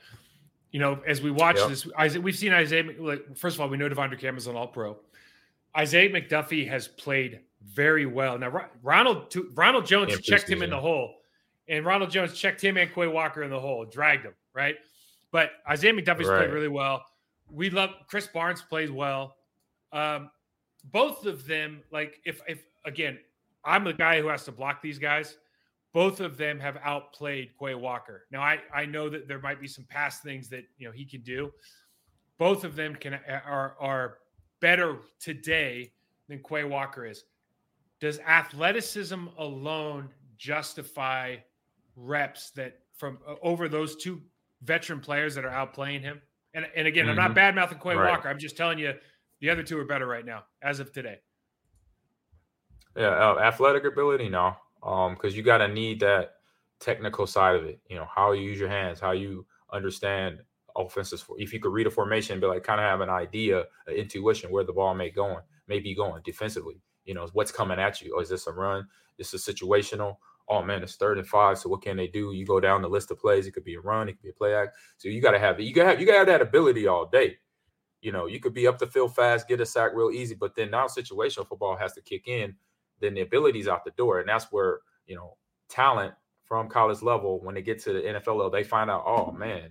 Speaker 3: You know, as we watch yep. this, Isaiah, we've seen Isaiah. Like, first of all, we know De'Vondre Campbell's an All Pro. Isaiah McDuffie has played very well. Now Ronald Ronald Jones checked him in the hole, and Ronald Jones checked him and Quay Walker in the hole, dragged him right. But Isaiah McDuffie's right. played really well. We love Krys Barnes plays well. Um, both of them, like if if again, I'm the guy who has to block these guys. Both of them have outplayed Quay Walker. Now I I know that there might be some past things that you know he can do. Both of them can are are better today than Quay Walker is. Does athleticism alone justify reps that from uh, over those two veteran players that are outplaying him? And and again, mm-hmm. I'm not mm-hmm. bad mouthing Quay right. Walker. I'm just telling you the other two are better right now as of today.
Speaker 2: Yeah, uh, athletic ability, no, um, because you got to need that technical side of it. You know, how you use your hands, how you understand offenses. If you could read a formation, be like kind of have an idea, an intuition where the ball may going, may be going defensively. You know, what's coming at you? Or is this a run? This is situational. Oh man, it's third and five. So what can they do? You go down the list of plays. It could be a run. It could be a play act. So you got to have it. You got have you got have that ability all day. You know, you could be up the field fast, get a sack real easy, but then now situational football has to kick in. Then the ability's out the door, and that's where you know talent from college level when they get to the NFL level, they find out, oh man,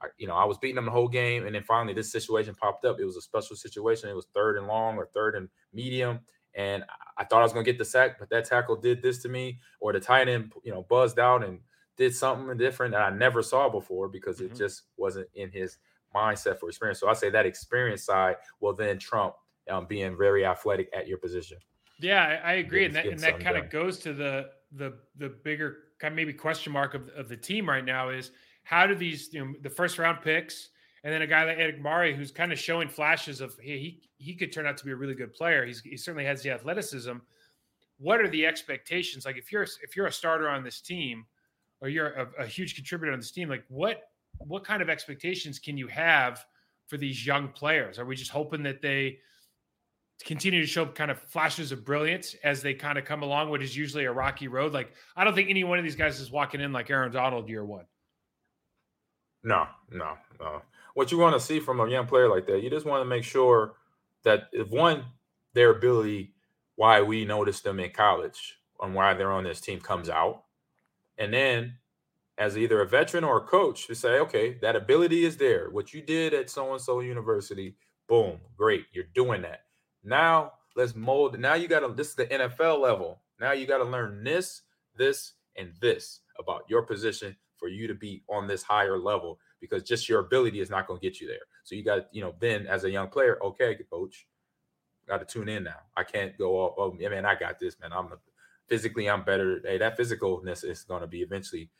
Speaker 2: I, you know, I was beating them the whole game, and then finally this situation popped up. It was a special situation. It was third and long or third and medium, and I thought I was going to get the sack, but that tackle did this to me, or the tight end, you know, buzzed out and did something different that I never saw before because it mm-hmm. just wasn't in his mindset for experience. So I say that experience side will then trump um, being very athletic at your position.
Speaker 3: Yeah, I, I agree, and that and that kind of goes to the the the bigger kind of maybe question mark of, of the team right now is how do these you know the first round picks and then a guy like Enagbare who's kind of showing flashes of hey, he he could turn out to be a really good player. He's, he certainly has the athleticism. What are the expectations? Like if you're if you're a starter on this team, or you're a, a huge contributor on this team, like what what kind of expectations can you have for these young players? Are we just hoping that they continue to show kind of flashes of brilliance as they kind of come along what is usually a rocky road? Like I don't think any one of these guys is walking in like Aaron Donald year one.
Speaker 2: No, no, no. What you want to see from a young player like that, you just want to make sure that if one, their ability, why we noticed them in college and why they're on this team comes out. And then as either a veteran or a coach to say, okay, that ability is there. What you did at so and so university, boom, great. You're doing that. Now let's mold. Now you got to, this is the NFL level. Now you got to learn this, this, and this about your position for you to be on this higher level because just your ability is not going to get you there. So you got, you know, then as a young player, okay, coach, got to tune in now. I can't go, oh, oh man, I got this, man. I'm physically, I'm better. Hey, that physicalness is going to be eventually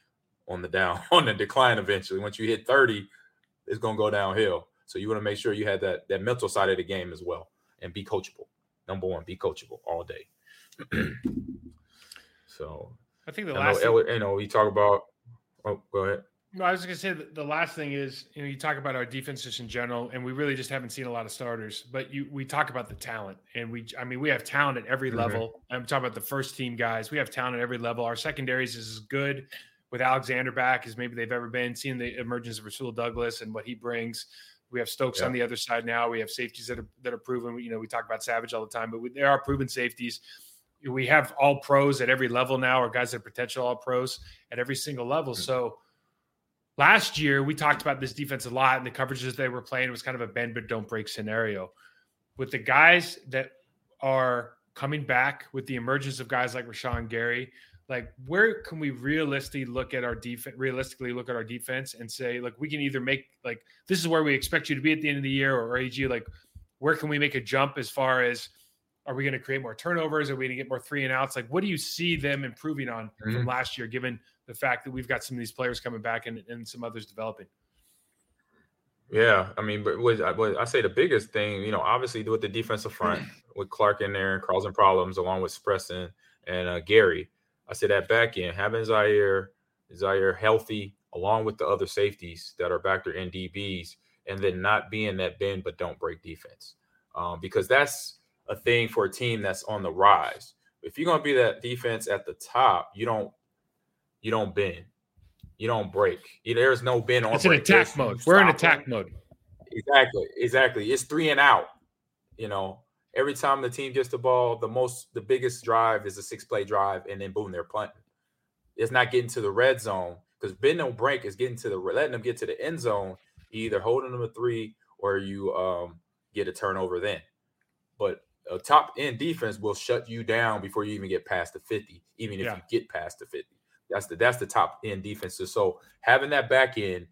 Speaker 2: on the down, on the decline eventually. Once you hit 30, it's going to go downhill. So you want to make sure you had that that mental side of the game as well and be coachable. Number one, be coachable all day. so
Speaker 3: I think the last,
Speaker 2: know, thing, you know, we talk about. Oh, go ahead.
Speaker 3: No, I was going to say the last thing is, you know, you talk about our defenses in general, and we really just haven't seen a lot of starters. But you, we talk about the talent, and we, I mean, we have talent at every mm-hmm. level. I'm talking about the first team guys. We have talent at every level. Our secondaries is as good with Alexander back as maybe they've ever been. Seeing the emergence of Rasul Douglas and what he brings. We have Stokes yeah. on the other side now. We have safeties that are that are proven. You know, we talk about Savage all the time, but we, there are proven safeties. We have all pros at every level now, or guys that are potential all pros at every single level. Mm-hmm. So Last year, we talked about this defense a lot, and the coverages they were playing was kind of a bend but don't break scenario. With the guys that are coming back, with the emergence of guys like Rashan Gary, like where can we realistically look at our defense? Realistically, look at our defense and say, like, we can either make like this is where we expect you to be at the end of the year, or AG, like, where can we make a jump as far as are we going to create more turnovers? Are we going to get more three and outs? Like, what do you see them improving on mm-hmm. from last year, given the fact that we've got some of these players coming back and, and some others developing.
Speaker 2: Yeah, I mean, but what, what I say the biggest thing, you know, obviously with the defensive front, with Clark in there and causing problems, along with Preston and uh, Gary, I say that back end having Jaire, Jaire healthy, along with the other safeties that are back there in DBs, and then not being that bend but don't break defense, um, because that's a thing for a team that's on the rise. If you're gonna be that defense at the top, you don't you don't bend. You don't break. There's no bend
Speaker 3: on. It's break. an attack There's, mode. We're in attack mode.
Speaker 2: Exactly. Exactly. It's three and out. You know, every time the team gets the ball, the most, the biggest drive is a six play drive, and then boom, they're punting. It's not getting to the red zone because bend no break is getting to the letting them get to the end zone, either holding them a three or you um, get a turnover then. But a top end defense will shut you down before you even get past the 50, even if
Speaker 3: Yeah.
Speaker 2: you get past the 50. That's the that's the top end defenses. So having that back end,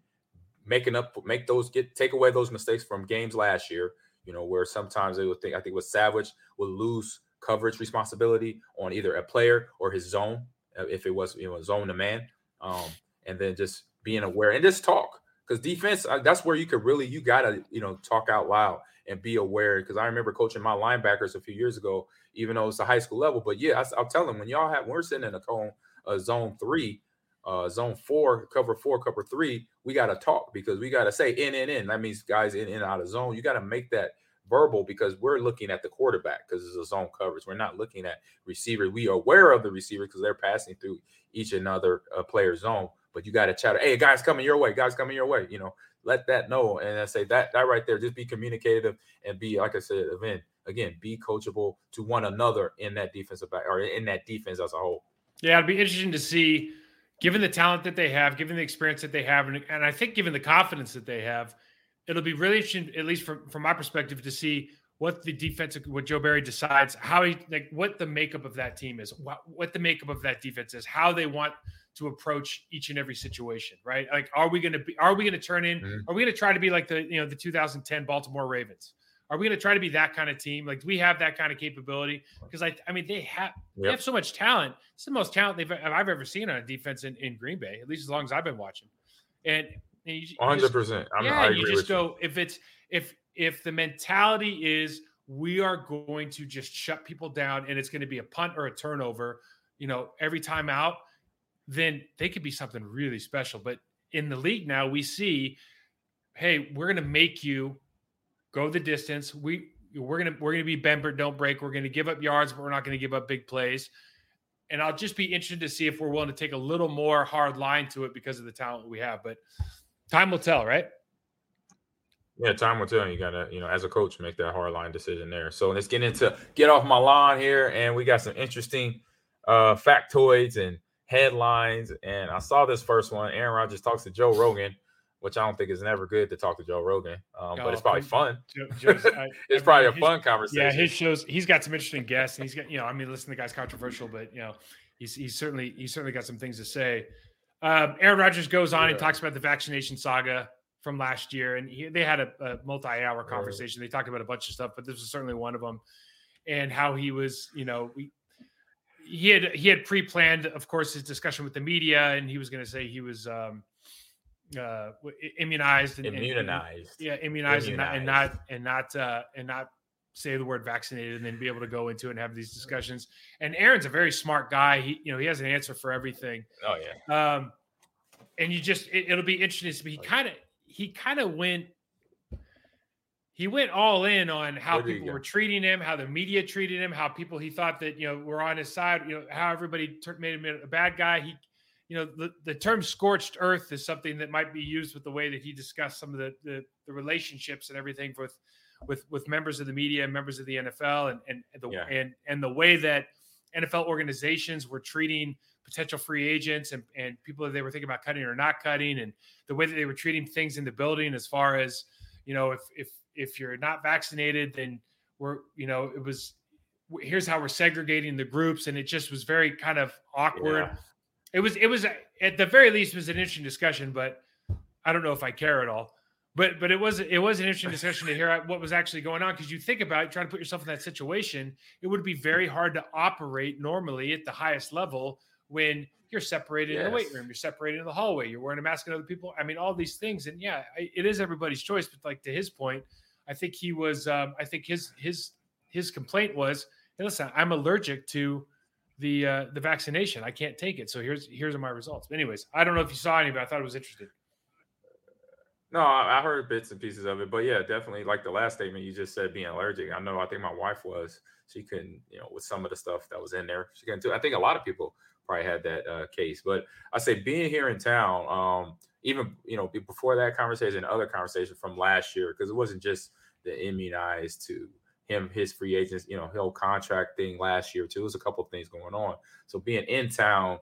Speaker 2: making up make those get take away those mistakes from games last year, you know, where sometimes they would think I think with Savage would lose coverage responsibility on either a player or his zone, uh, if it was you know zone to man. Um, and then just being aware and just talk because defense uh, that's where you could really you gotta you know talk out loud and be aware because I remember coaching my linebackers a few years ago, even though it's a high school level. But yeah, I, will tell them when y'all have when we're sitting in a cone, a zone three, uh, zone four, cover four, cover three, we got to talk because we got to say in in in. That means guys in and out of zone. You got to make that verbal because we're looking at the quarterback because it's a zone coverage. We're not looking at receiver. We are aware of the receiver because they're passing through each another uh, player zone. But you got to chatter. Hey, guys coming your way. Guys coming your way. You know, let that know. And I say that that right there, just be communicative and be, like I said, again, again, be coachable to one another in that defensive back or in that defense as a whole.
Speaker 3: Yeah, it'd be interesting to see, given the talent that they have, given the experience that they have, and, and I think given the confidence that they have, it'll be really interesting, at least from, from my perspective, to see what the defensive, what Joe Barry decides, how he like what the makeup of that team is, what, what the makeup of that defense is, how they want to approach each and every situation, right? Like, are we going to be, are we going to turn in,
Speaker 2: Mhm.
Speaker 3: are we going to try to be like the, you know, the 2010 Baltimore Ravens? Are we going to try to be that kind of team? Like, do we have that kind of capability? Because I, I mean, they have, they have so much talent. It's the most talent they've I've ever seen on a defense in, in Green Bay, at least as long as I've been watching. And, and you, you
Speaker 2: One hundred
Speaker 3: just- yeah, you just
Speaker 2: with you.
Speaker 3: go if it's if if the mentality is we are going to just shut people down and it's going to be a punt or a turnover, you know, every time out, then they could be something really special. But in the league now, we see, hey, we're going to make you go the distance. We we're gonna we're gonna be bend but don't break. We're gonna give up yards, but we're not gonna give up big plays. And I'll just be interested to see if we're willing to take a little more hard line to it because of the talent we have. But time will tell, right?
Speaker 2: Yeah, time will tell. You gotta, you know, as a coach, make that hard line decision there. So let's get into get off my lawn here, and we got some interesting uh factoids and headlines. And I saw this first one. Aaron Rodgers talks to Joe Rogan, which I don't think is never good to talk to Joe Rogan, um, but
Speaker 3: Oh,
Speaker 2: it's probably fun.
Speaker 3: Joe- I-
Speaker 2: It's
Speaker 3: I
Speaker 2: probably a fun conversation.
Speaker 3: Yeah, his shows. He's got some interesting guests, and he's got you know. I mean, listen, the guy's controversial, but you know, he's he's certainly he's certainly got some things to say. Um, Aaron Rodgers goes on and talks about the vaccination saga from last year, and he, they had a, a multi-hour conversation. They talked about a bunch of stuff, but this was certainly one of them, and how he was, you know, we, he had he had pre-planned, of course, his discussion with the media, and he was going to say he was um, uh, immunized and and- and-
Speaker 2: immunized.
Speaker 3: yeah, immunized, and not and not and not uh, and not say the word vaccinated, and then be able to go into it and have these discussions. And Aaron's a very smart guy. He you know he has an answer for everything.
Speaker 2: Oh yeah.
Speaker 3: Um, and you just it, it'll be interesting to see. He kind of he kind of went he went all in on how people were treating him, how the media treated him, how people he thought that you know were on his side, you know how everybody made him a bad guy. He, you know, the, the term "scorched earth" is something that might be used with the way that he discussed some of the the, the relationships and everything with with with members of the media and members of the NFL and and the
Speaker 2: Yeah.
Speaker 3: and and the way that NFL organizations were treating potential free agents and, and people that they were thinking about cutting or not cutting and the way that they were treating things in the building as far as you know if if if you're not vaccinated then we're you know it was here's how we're segregating the groups and it just was very kind of awkward
Speaker 2: Yeah.
Speaker 3: it was it was at the very least it was an interesting discussion but i don't know if i care at all but but it was it was an interesting discussion to hear what was actually going on because you think about it trying to put yourself in that situation it would be very hard to operate normally at the highest level when you're separated in the weight room you're separated in the hallway you're wearing a mask and other people i mean all these things and yeah I- it is everybody's choice but like to his point i think he was um, i think his his his complaint was hey, listen i'm allergic to the uh, the vaccination i can't take it so here's here's my results but anyways i don't know if you saw any but i thought it was interesting
Speaker 2: No, I I heard bits and pieces of it, but yeah, definitely like the last statement you just said, being allergic. I know. I think my wife was. She couldn't, you know, with some of the stuff that was in there, she couldn't do. I think a lot of people probably had that uh, case. But I say being here in town, um, even you know, before that conversation, and other conversation from last year, because it wasn't just the immunized to him, his free agents, you know, whole contract thing last year too. There was a couple of things going on. So being in town,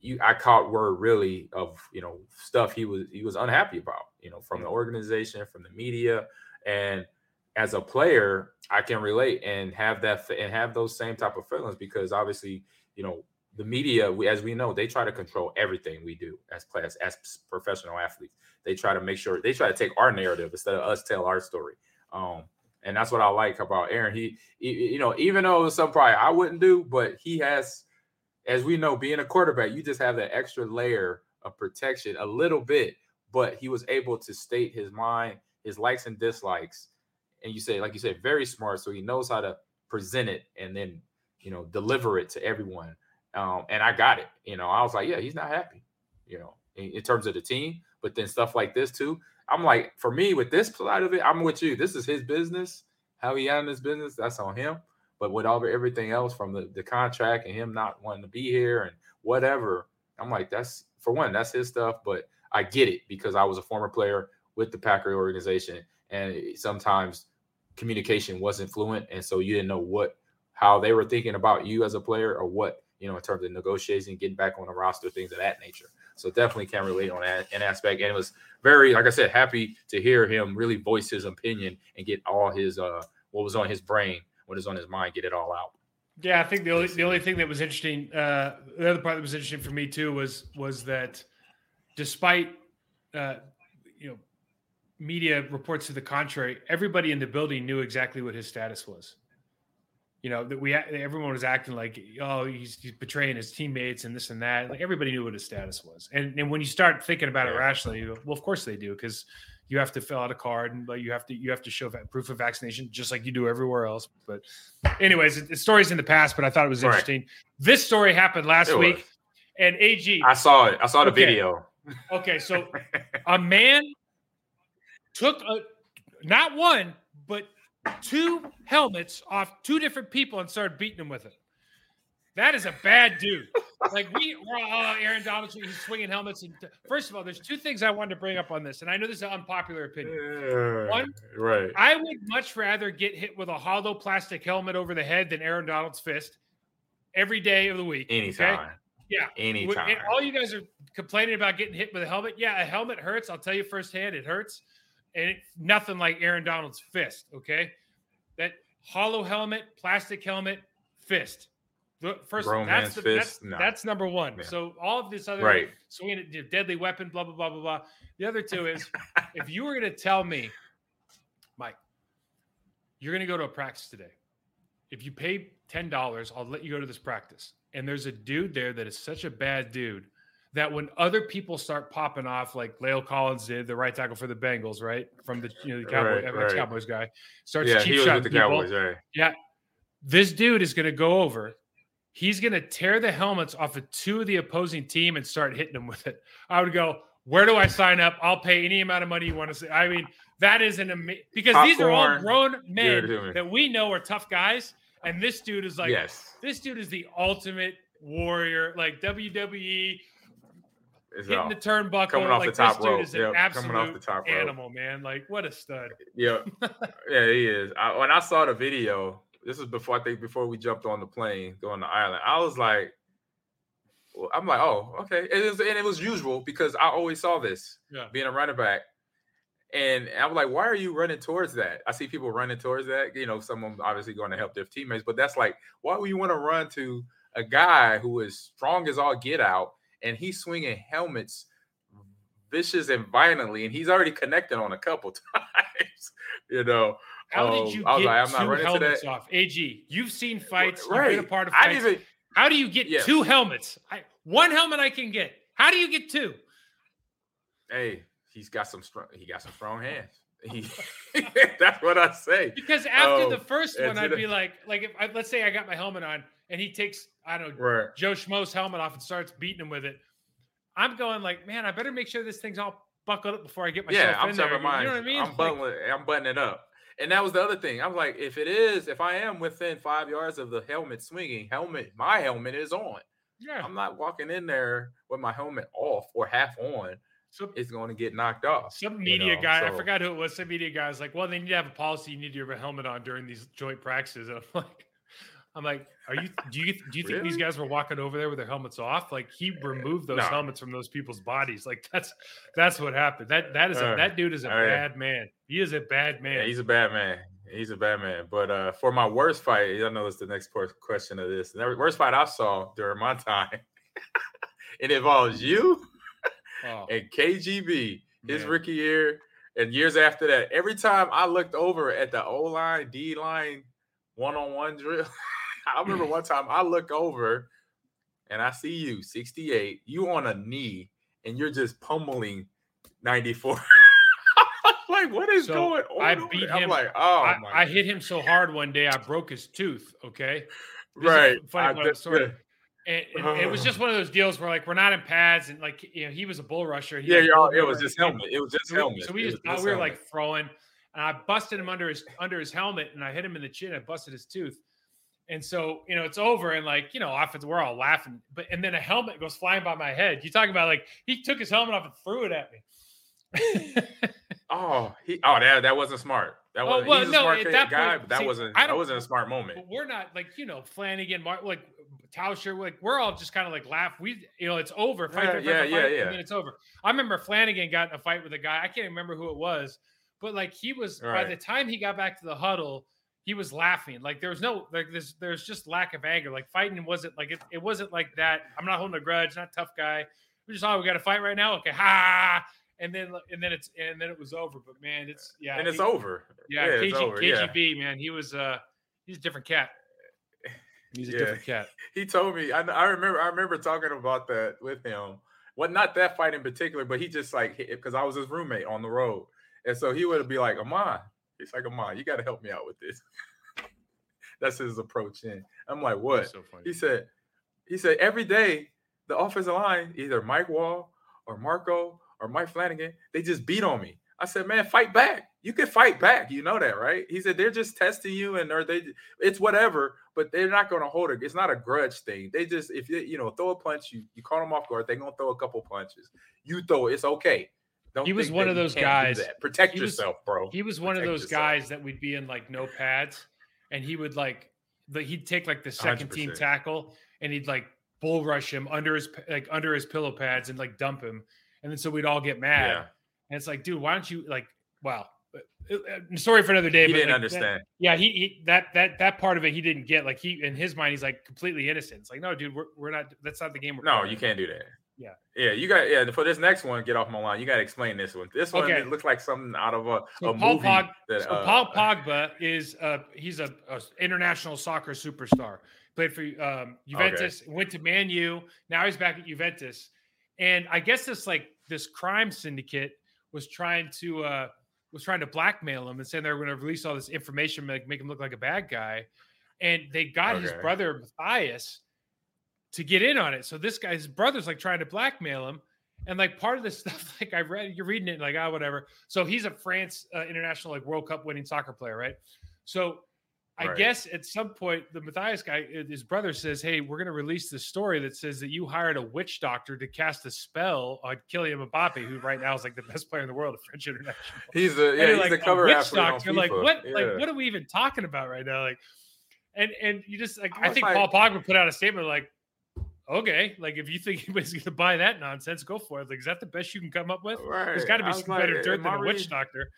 Speaker 2: you I caught word really of you know stuff he was he was unhappy about you know from the organization from the media and as a player, I can relate and have that and have those same type of feelings because obviously, you know, the media, we, as we know, they try to control everything we do as players, as professional athletes. They try to make sure they try to take our narrative instead of us tell our story. Um, and that's what I like about Aaron. He, he, you know, even though it was some probably I wouldn't do, but he has, as we know, being a quarterback, you just have that extra layer of protection a little bit. But he was able to state his mind, his likes and dislikes, and you say, like you said, very smart. So he knows how to present it and then, you know, deliver it to everyone. Um, and I got it. You know, I was like, yeah, he's not happy. You know, in, in terms of the team, but then stuff like this too. I'm like, for me, with this side of it, I'm with you. This is his business. How he handles his business, that's on him. But with all everything else from the, the contract and him not wanting to be here and whatever, I'm like, that's for one, that's his stuff. But I get it because I was a former player with the Packer organization, and sometimes communication wasn't fluent, and so you didn't know what how they were thinking about you as a player or what you know in terms of negotiating, getting back on the roster, things of that nature. So definitely can relate on that an aspect, and it was very, like I said, happy to hear him really voice his opinion and get all his uh what was on his brain, what is on his mind, get it all out.
Speaker 3: Yeah, I think the only the only thing that was interesting, uh, the other part that was interesting for me too was was that despite uh, you know media reports to the contrary, everybody in the building knew exactly what his status was. You know that we everyone was acting like oh he's, he's betraying his teammates and this and that. Like everybody knew what his status was. And and when you start thinking about it rationally, you go, well, of course they do because you have to fill out a card and but you have to you have to show proof of vaccination just like you do everywhere else. But anyways, it, stories in the past, but I thought it was interesting. This story happened last it week, was. and AG.
Speaker 2: I saw it. I saw the okay. video.
Speaker 3: Okay, so a man took a not one, but two helmets off two different people and started beating them with it. That is a bad dude. Like we, we're all, Aaron Donald, he's swinging helmets. And first of all, there's two things I wanted to bring up on this, and I know this is an unpopular opinion. Uh, One,
Speaker 2: right?
Speaker 3: I would much rather get hit with a hollow plastic helmet over the head than Aaron Donald's fist every day of the week.
Speaker 2: Anytime.
Speaker 3: Okay? Yeah.
Speaker 2: Anytime.
Speaker 3: And all you guys are complaining about getting hit with a helmet. Yeah, a helmet hurts. I'll tell you firsthand, it hurts and it, nothing like Aaron Donald's fist. Okay, that hollow helmet, plastic helmet, fist. The first, Grown that's the, fist, that's, no. that's number one. Yeah. So all of this other
Speaker 2: right.
Speaker 3: swinging a deadly weapon, blah blah blah blah blah. The other two is if you were going to tell me, Mike, you're going to go to a practice today. If you pay ten dollars, I'll let you go to this practice. And there's a dude there that is such a bad dude that when other people start popping off, like La'el Collins did, the right tackle for the Bengals, right from the you know the Cowboy, right, right. Cowboys guy, starts yeah, cheap shot the people. Cowboys, right. Yeah, this dude is going to go over. He's going to tear the helmets off of two of the opposing team and start hitting them with it. I would go, where do I sign up? I'll pay any amount of money you want to say. I mean, that is an amazing because Popcorn. these are all grown men that we know are tough guys, and this dude is like,
Speaker 2: yes,
Speaker 3: this dude is the ultimate warrior, like WWE hitting the turnbuckle. Coming off like, the top rope. Is an absolute coming off the top animal, man. Like what a stud.
Speaker 2: Yeah, yeah, he is. I, when I saw the video, this was before I think before we jumped on the plane going to Ireland. I was like, well, I'm like, oh, okay. It was, and it was usual because I always saw this yeah. being a running back. And I'm like, why are you running towards that? I see people running towards that. You know, someone obviously going to help their teammates, but that's like, why would you want to run to a guy who is strong as all get out and he's swinging helmets vicious and violently, and he's already connected on a couple times. you know,
Speaker 3: how um, did you get like, two helmets off? Ag, you've seen fights, right. you've been a part of fights. Even, how do you get yeah. two helmets? I, one helmet I can get. How do you get two?
Speaker 2: Hey, he's got some strong. He got some strong hands. He, that's what I say.
Speaker 3: Because after um, the first one, I'd be like, like if I, let's say I got my helmet on and he takes I don't know right. Joe Schmo's helmet off and starts beating him with it. I'm going like, man, I better make sure this thing's all buckled up before I get myself yeah, I'm in there. Mine. You know what I mean?
Speaker 2: I'm buttoning, I'm buttoning it up. And that was the other thing. I was like, if it is, if I am within five yards of the helmet swinging, helmet, my helmet is on. Yeah. I'm not walking in there with my helmet off or half on. So it's going to get knocked off.
Speaker 3: Some media you know? guy, so, I forgot who it was. Some media guy was like, "Well, they need to have a policy. You need to have a helmet on during these joint practices." And I'm like, I'm like, are you? Do you do you think really? these guys were walking over there with their helmets off? Like he eh, removed those no. helmets from those people's bodies. Like that's that's what happened. That that is a, uh, that dude is a bad man. He is a bad man.
Speaker 2: Yeah, he's a bad man. He's a bad man. But uh, for my worst fight, I know it's the next question of this. The worst fight I saw during my time, it involves you oh. and KGB, his man. rookie year, and years after that. Every time I looked over at the O line, D line, one on one drill, I remember one time I look over and I see you, 68, you on a knee, and you're just pummeling 94. like, what is so going on?
Speaker 3: I beat him. I'm like, oh, I, I, hit him so hard one day, I broke his tooth. Okay.
Speaker 2: This right.
Speaker 3: Funny I, story. And, and it was just uh-huh. one of those deals where like we're not in pads and like you know he was a bull rusher.
Speaker 2: He yeah, y'all, it was just helmet. It was just so helmet.
Speaker 3: So we just we were like throwing, and I busted him under his under his helmet, and I hit him in the chin. I busted his tooth, and so you know it's over, and like you know, offense, we're all laughing, but and then a helmet goes flying by my head. You talk about like he took his helmet off and threw it at
Speaker 2: me. oh, he oh that that wasn't smart. That was oh, well, he's a no, smart guy, point, but that see, wasn't that wasn't a smart moment.
Speaker 3: we're not like you know Flanagan, Mark, like Tauscher, like we're all just kind of like laugh. We, you know, it's over. Fight,
Speaker 2: yeah,
Speaker 3: fight,
Speaker 2: yeah,
Speaker 3: fight,
Speaker 2: yeah, yeah.
Speaker 3: And then it's over. I remember Flanagan got in a fight with a guy. I can't remember who it was, but like he was right. by the time he got back to the huddle, he was laughing. Like there was no like there's there's just lack of anger. Like fighting wasn't like it, it wasn't like that. I'm not holding a grudge, not tough guy. We just oh we got to fight right now. Okay, ha. And then and then it's and then it was over. But man, it's yeah,
Speaker 2: and it's he, over.
Speaker 3: Yeah, yeah KG, over. KGB yeah. man, he was uh he's a different cat. He's a yeah. different cat.
Speaker 2: He told me. I, I remember. I remember talking about that with him. Well, not that fight in particular, but he just like because I was his roommate on the road, and so he would be like, "Ahman," he's like, "Ahman, you got to help me out with this." That's his approach. In I'm like, "What?" So he said. He said every day the offensive line, either Mike Wahle or Marco or Mike Flanagan, they just beat on me. I said, man, fight back. You can fight back. You know that, right? He said they're just testing you, and or they, it's whatever, but they're not going to hold it. It's not a grudge thing. They just, if you, you know, throw a punch, you you caught them off guard. They're gonna throw a couple punches. You throw it. It's okay.
Speaker 3: Don't he was one of those guys.
Speaker 2: Protect yourself,
Speaker 3: was,
Speaker 2: bro.
Speaker 3: He was one
Speaker 2: Protect
Speaker 3: of those yourself. guys that would be in like no pads, and he would like, the, he'd take like the 2nd team tackle, and he'd like bull rush him under his like under his pillow pads and like dump him, and then so we'd all get mad. Yeah. And it's like, dude, why don't you like wow. Uh, uh, sorry for another day.
Speaker 2: He didn't
Speaker 3: like,
Speaker 2: understand.
Speaker 3: That, yeah, he, he, that that that part of it he didn't get. Like he in his mind, he's like completely innocent. It's like, no, dude, we're, we're not. That's not the game.
Speaker 2: no, playing. you can't do that.
Speaker 3: Yeah,
Speaker 2: yeah, you got yeah. For this next one, get off my line. You got to explain this one. This one okay. it looks like something out of a,
Speaker 3: so
Speaker 2: a Paul
Speaker 3: movie. Pog, that, so uh, Paul Pogba is uh he's a, a, international soccer superstar. Played for um, Juventus, okay. went to Man U. Now he's back at Juventus, and I guess this like this crime syndicate was trying to. uh was trying to blackmail him and saying they were going to release all this information, make, make him look like a bad guy. And they got okay. his brother Mathias to get in on it. So this guy's brother's like trying to blackmail him. And like part of this stuff, like I read, you're reading it like, ah, oh, whatever. So he's a France uh, international, like World Cup winning soccer player, right? So I right. guess at some point, the Mathias guy, uh, his brother says, Hey, we're going to release this story that says that you hired a witch doctor to cast a spell on Kylian Mbappe, who right now is like the best player in the world at French International.
Speaker 2: He's a, yeah, he's like, a cover witch doctor.
Speaker 3: Like, what, yeah. like, what are we even talking about right now? Like, and, and you just like, I, I think like, Paul Pogba put out a statement like, okay, like if you think anybody's going to buy that nonsense, go for it. Like, is that the best you can come up with? Right. There's got to be some like, better dirt than a witch doctor.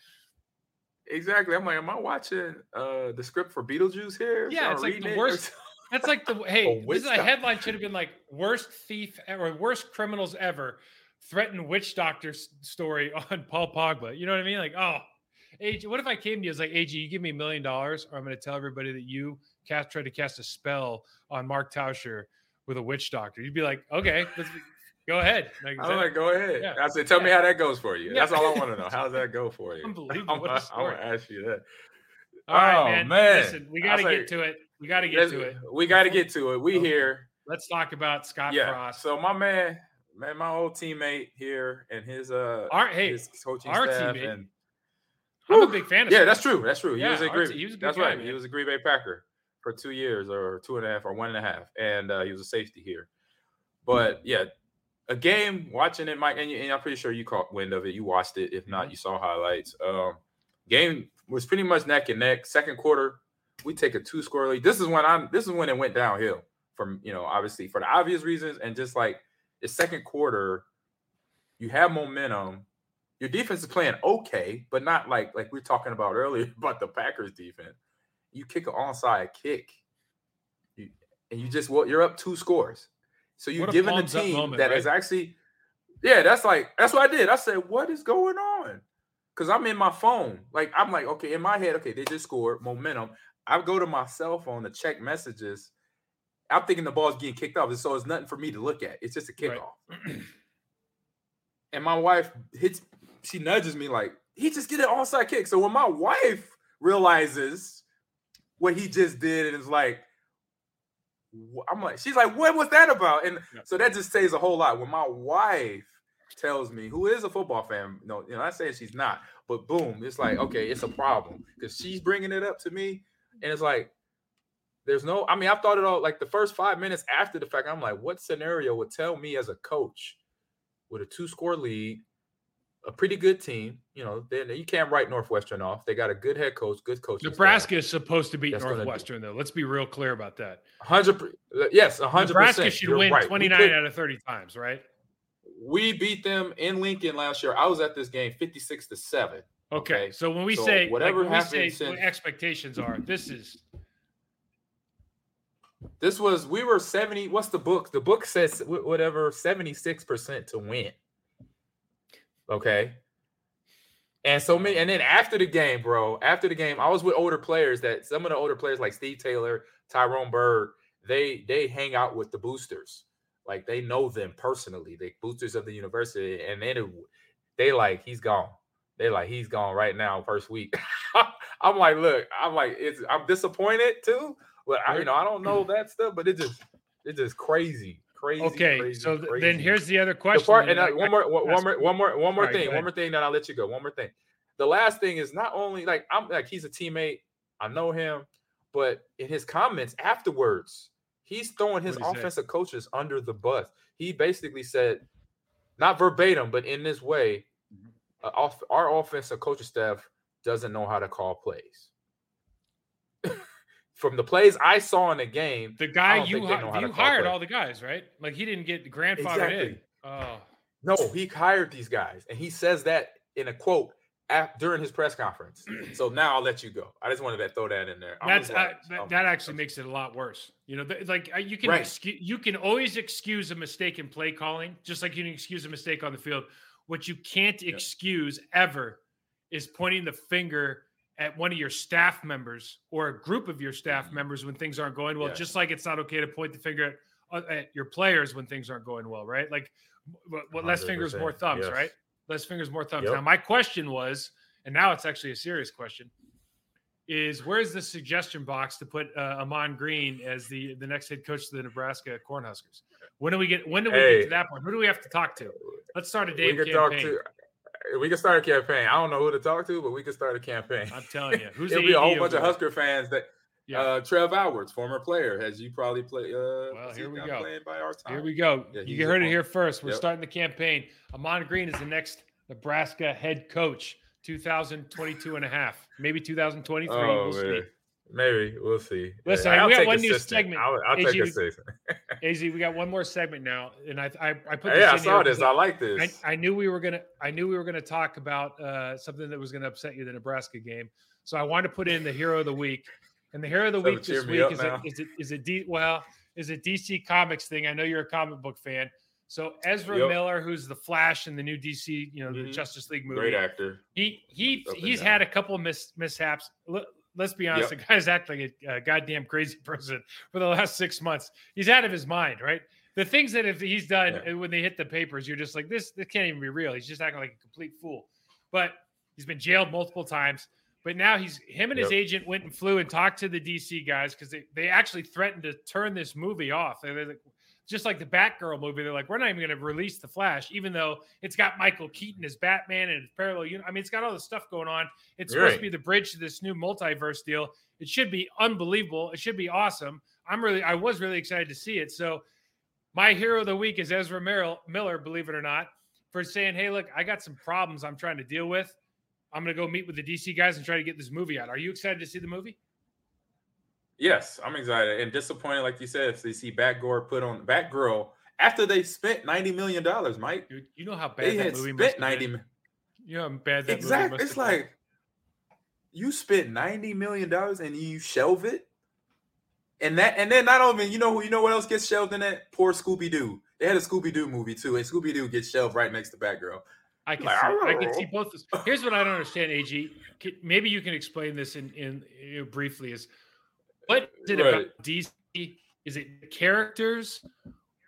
Speaker 2: Exactly. I'm like, am I watching uh the script for Beetlejuice here?
Speaker 3: Yeah, it's like the it? worst. That's like the hey, this is a headline should have been like worst thief or worst criminals ever threatened witch doctor story on Paul Pogba. You know what I mean? Like, oh, AG, what if I came to you as like, AG, you give me a million dollars, or I'm going to tell everybody that you cast tried to cast a spell on Mark Tauscher with a witch doctor. You'd be like, okay, Go ahead.
Speaker 2: Like, I'm like, go ahead. Yeah. I said, tell yeah. me how that goes for you. Yeah. That's all I want to know. How does that go for you?
Speaker 3: Unbelievable. I'm,
Speaker 2: I'm gonna ask you that.
Speaker 3: All right, oh, man. man. Listen, we got to get to it. We got to get to it.
Speaker 2: We got to get to it. We okay. here.
Speaker 3: Let's talk about Scott
Speaker 2: yeah.
Speaker 3: Frost.
Speaker 2: So my man, man, my old teammate here and his uh
Speaker 3: our hey
Speaker 2: his coaching our staff teammate. and
Speaker 3: I'm a big fan of
Speaker 2: Yeah, that's true. That's true. He was a Green,
Speaker 3: he was a
Speaker 2: that's
Speaker 3: guy,
Speaker 2: right.
Speaker 3: Man.
Speaker 2: He was a Green Bay Packer for two years or two and a half or one and a half. And uh, he was a safety here. But yeah, a game watching it, Mike, and, and, I'm pretty sure you caught wind of it. You watched it. If not, mm-hmm. you saw highlights. Um, game was pretty much neck and neck. Second quarter, we take a two score lead. This is when I'm. This is when it went downhill from you know obviously for the obvious reasons and just like the second quarter, you have momentum, your defense is playing okay, but not like like we are talking about earlier about the Packers defense. You kick an onside kick, you, and you just well, you're up two scores. So you're giving the team moment, that right? is actually, yeah, that's like that's what I did. I said, what is going on? Because I'm in my phone. Like I'm like, okay, in my head, okay, they just scored momentum. I go to my cell phone to check messages. I'm thinking the ball's getting kicked off, so it's nothing for me to look at. It's just a kickoff. Right. and my wife hits, she nudges me like, he just get an onside kick. So when my wife realizes what he just did and it's like, I'm like, she's like, what was that about? And yeah. so that just says a whole lot. When my wife tells me, who is a football fan, no, you know, I say she's not, but boom, it's like, okay, it's a problem because she's bringing it up to me, and it's like, there's no, I mean, I've thought it all like the first five minutes after the fact. I'm like, what scenario would tell me as a coach with a two score lead, a pretty good team? You know, then you can't write Northwestern off. They got a good head coach, good coach.
Speaker 3: Nebraska is supposed to beat Northwestern, though. Let's be real clear about that.
Speaker 2: Hundred, yes, hundred.
Speaker 3: Nebraska should You're win right. 29 put, out of 30 times, right?
Speaker 2: We beat them in Lincoln last year. I was at this game 56 to seven.
Speaker 3: Okay, okay. so when we so say whatever like happened we say since, expectations are, this is
Speaker 2: this was we were 70. What's the book? The book says whatever 76% to win. Okay. And so many, and then after the game, bro, after the game, I was with older players that some of the older players like Steve Taylor, Tyrone Bird, they they hang out with the boosters. Like they know them personally, the boosters of the university, and then they like he's gone. They like he's gone right now, first week. I'm like, look, I'm like, it's I'm disappointed too But I, you know, I don't know that stuff, but it just it's just crazy, crazy.
Speaker 3: Okay,
Speaker 2: crazy,
Speaker 3: so
Speaker 2: crazy.
Speaker 3: then here's the other question.
Speaker 2: The part, and uh, one more, one, one more, one more, one more right, thing, one more thing. Then I'll let you go. One more thing. The last thing is not only like I'm like he's a teammate. I know him, but in his comments afterwards, he's throwing his offensive coaches under the bus. He basically said, not verbatim, but in this way, mm-hmm. uh, off, our offensive coaching staff doesn't know how to call plays. from the plays I saw in the game,
Speaker 3: the guy you, you hired play. all the guys, right? Like he didn't get grandfathered exactly. in. Oh.
Speaker 2: No, he hired these guys, and he says that in a quote at, during his press conference. so now I'll let you go. I just wanted to throw that in there.
Speaker 3: That's uh, that, that, actually makes it a lot worse. You know, like uh, you can right. excuse, you can always excuse a mistake in play calling, just like you can excuse a mistake on the field. What you can't excuse ever is pointing the finger at one of your staff members or a group of your staff mm-hmm. members when things aren't going well, yeah. just like it's not okay to point the finger at, uh, at, your players when things aren't going well, right? Like what less fingers, more thumbs, yes. right? Less fingers, more thumbs. Yep. Now, my question was, and now it's actually a serious question, is where's the suggestion box to put uh, Ahman Green as the the next head coach of the Nebraska Cornhuskers? When do we get? When do we hey, get to that point? Who do we have to talk to? Let's start a. We can campaign.
Speaker 2: We can start a campaign. I don't know who to talk to, but we can start a campaign.
Speaker 3: I'm telling you,
Speaker 2: who's it'll be a whole bunch of Husker fans that. Yeah. Uh, Trev Alberts, former player, as you probably play. Uh,
Speaker 3: well, here we go. Here we go. Yeah, you heard it here first. We're yep. starting the campaign. Ahman Green is the next Nebraska head coach, 2022 and a half, maybe 2023. Oh, we'll.
Speaker 2: Maybe we'll see.
Speaker 3: Listen, we got one new segment. I'll, I'll take assistant. Az, we got one more segment now, and I I, I put.
Speaker 2: yeah, I saw this. I like this.
Speaker 3: I, I, knew we were gonna. I knew we were gonna talk about uh, something that was gonna upset you, the Nebraska game. So I wanted to put in the hero of the week, and the hero of the so week this week is it, is it is it D, well is a DC Comics thing. I know you're a comic book fan. So Ezra yep. Miller, who's the Flash in the new DC, you know, the mm-hmm. Justice League movie.
Speaker 2: Great actor.
Speaker 3: He he he's had a couple of mis- mishaps let's be honest, yep. the guy's acting like a, a goddamn crazy person for the last six months. He's out of his mind, right? The things that if he's done yeah. when they hit the papers, you're just like, this, this can't even be real. He's just acting like a complete fool. But he's been jailed multiple times. But now he's him and yep. his agent went and flew and talked to the DC guys because they, they actually threatened to turn this movie off. They're like, just like the Batgirl movie, they're like, we're not even going to release the Flash, even though it's got Michael Keaton as Batman and it's parallel. You know, I mean, it's got all this stuff going on. It's supposed to be the bridge to this new multiverse deal. It should be unbelievable. It should be awesome. I'm really, I was really excited to see it. So, my hero of the week is Ezra Merrill, Miller, believe it or not, for saying, "Hey, look, I got some problems I'm trying to deal with. I'm going to go meet with the DC guys and try to get this movie out." Are you excited to see the movie?
Speaker 2: Yes, I'm excited and disappointed, like you said, if they see Batgirl put on Batgirl after they spent ninety million dollars, Mike.
Speaker 3: Dude, you know how bad they that movie spent ninety. You know how bad that movie
Speaker 2: exactly. It's
Speaker 3: have been.
Speaker 2: like you spent ninety million dollars and you shelve it, and that, and then not only you know who you know what else gets shelved in that poor Scooby Doo. They had a Scooby Doo movie too, and Scooby Doo gets shelved right next to Batgirl.
Speaker 3: I can
Speaker 2: Like,
Speaker 3: see, I can oh. see both. Of this. Here's what I don't understand, Ag. Maybe you can explain this in in you know, briefly. Is what is it about DC? Is it characters,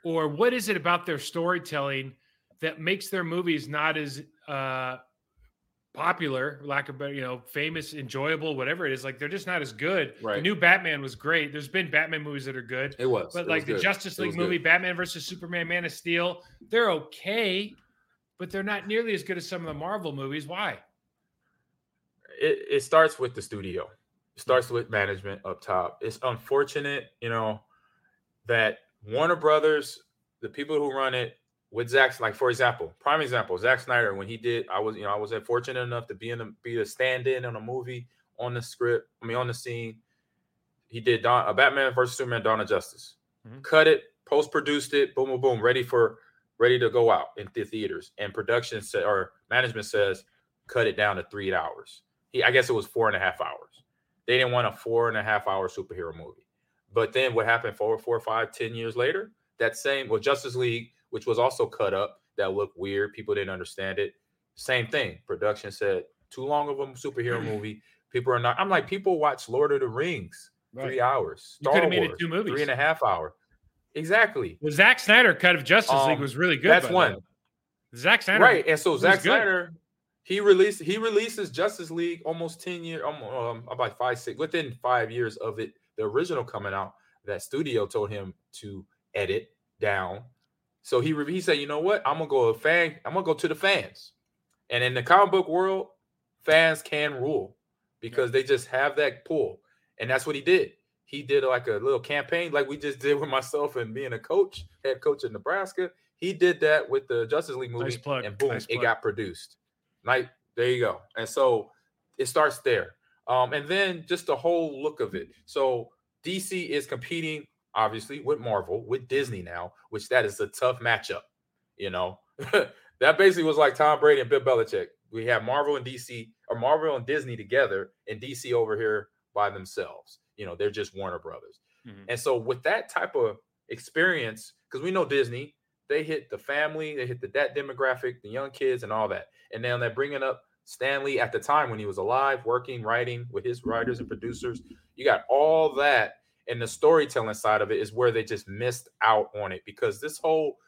Speaker 3: or what is it about their storytelling that makes their movies not as uh, popular, lack of better, you know, famous, enjoyable, whatever it is? Like they're just not as good. The new Batman was great. There's been Batman movies that are good.
Speaker 2: It was,
Speaker 3: But
Speaker 2: It
Speaker 3: like
Speaker 2: was
Speaker 3: the
Speaker 2: good.
Speaker 3: Justice League movie,
Speaker 2: good.
Speaker 3: Batman versus Superman, Man of Steel, they're okay, but they're not nearly as good as some of the Marvel movies. Why?
Speaker 2: it, it starts with the studio. It starts with management up top. It's unfortunate, you know, that Warner Brothers, the people who run it, with Zack, like for example, prime example, Zack Snyder, when he did, I was, you know, I was fortunate enough to be in the be a stand-in on a movie on the script. I mean, on the scene. He did Dawn, a Batman versus Superman, Dawn of Justice.
Speaker 3: Mhm.
Speaker 2: Cut it, post-produced it, boom, boom, boom, ready for ready to go out in the theaters. And production said, or management says, cut it down to three hours. He, I guess it was four and a half hours. They didn't want a four and a half hour superhero movie. But then what happened four, four, five, ten years later? That same well, Justice League, which was also cut up, that looked weird. People didn't understand it. Same thing. Production said too long of a superhero movie. People are not. I'm like, people watch Lord of the Rings three hours.
Speaker 3: You coulda made it two movies.
Speaker 2: three and a half hour. Exactly.
Speaker 3: The Zack Snyder cut of Justice League
Speaker 2: Um,
Speaker 3: was really good.
Speaker 2: That's one.
Speaker 3: Zack Snyder,
Speaker 2: Right. And so Zack. Snyder, he released he releases Justice League almost 10 years, um, um, about five, six, within five years of it, the original coming out, that studio told him to edit down. So he he said, you know what? I'm gonna go a fan, I'm gonna go to the fans. And in the comic book world, fans can rule because they just have that pull. And that's what he did. He did like a little campaign, like we just did with myself and being a coach, head coach in Nebraska. He did that with the Justice League movie,
Speaker 3: Nice plug,
Speaker 2: and boom,
Speaker 3: nice
Speaker 2: it got produced. Like there you go. And so it starts there. Um, and then just the whole look of it. So DC is competing obviously with Marvel, with Disney now, which that is a tough matchup. You know, that basically was like Tom Brady and Bill Belichick. We have Marvel and DC, or Marvel and Disney together, and DC over here by themselves. You know, they're just Warner Brothers.
Speaker 3: Mhm.
Speaker 2: And so with that type of experience, because we know Disney, they hit the family, they hit the that demographic, the young kids, and all that. And now they're bringing up Stan Lee at the time when he was alive, working, writing with his writers and producers. You got all that, and the storytelling side of it is where they just missed out on it because this whole,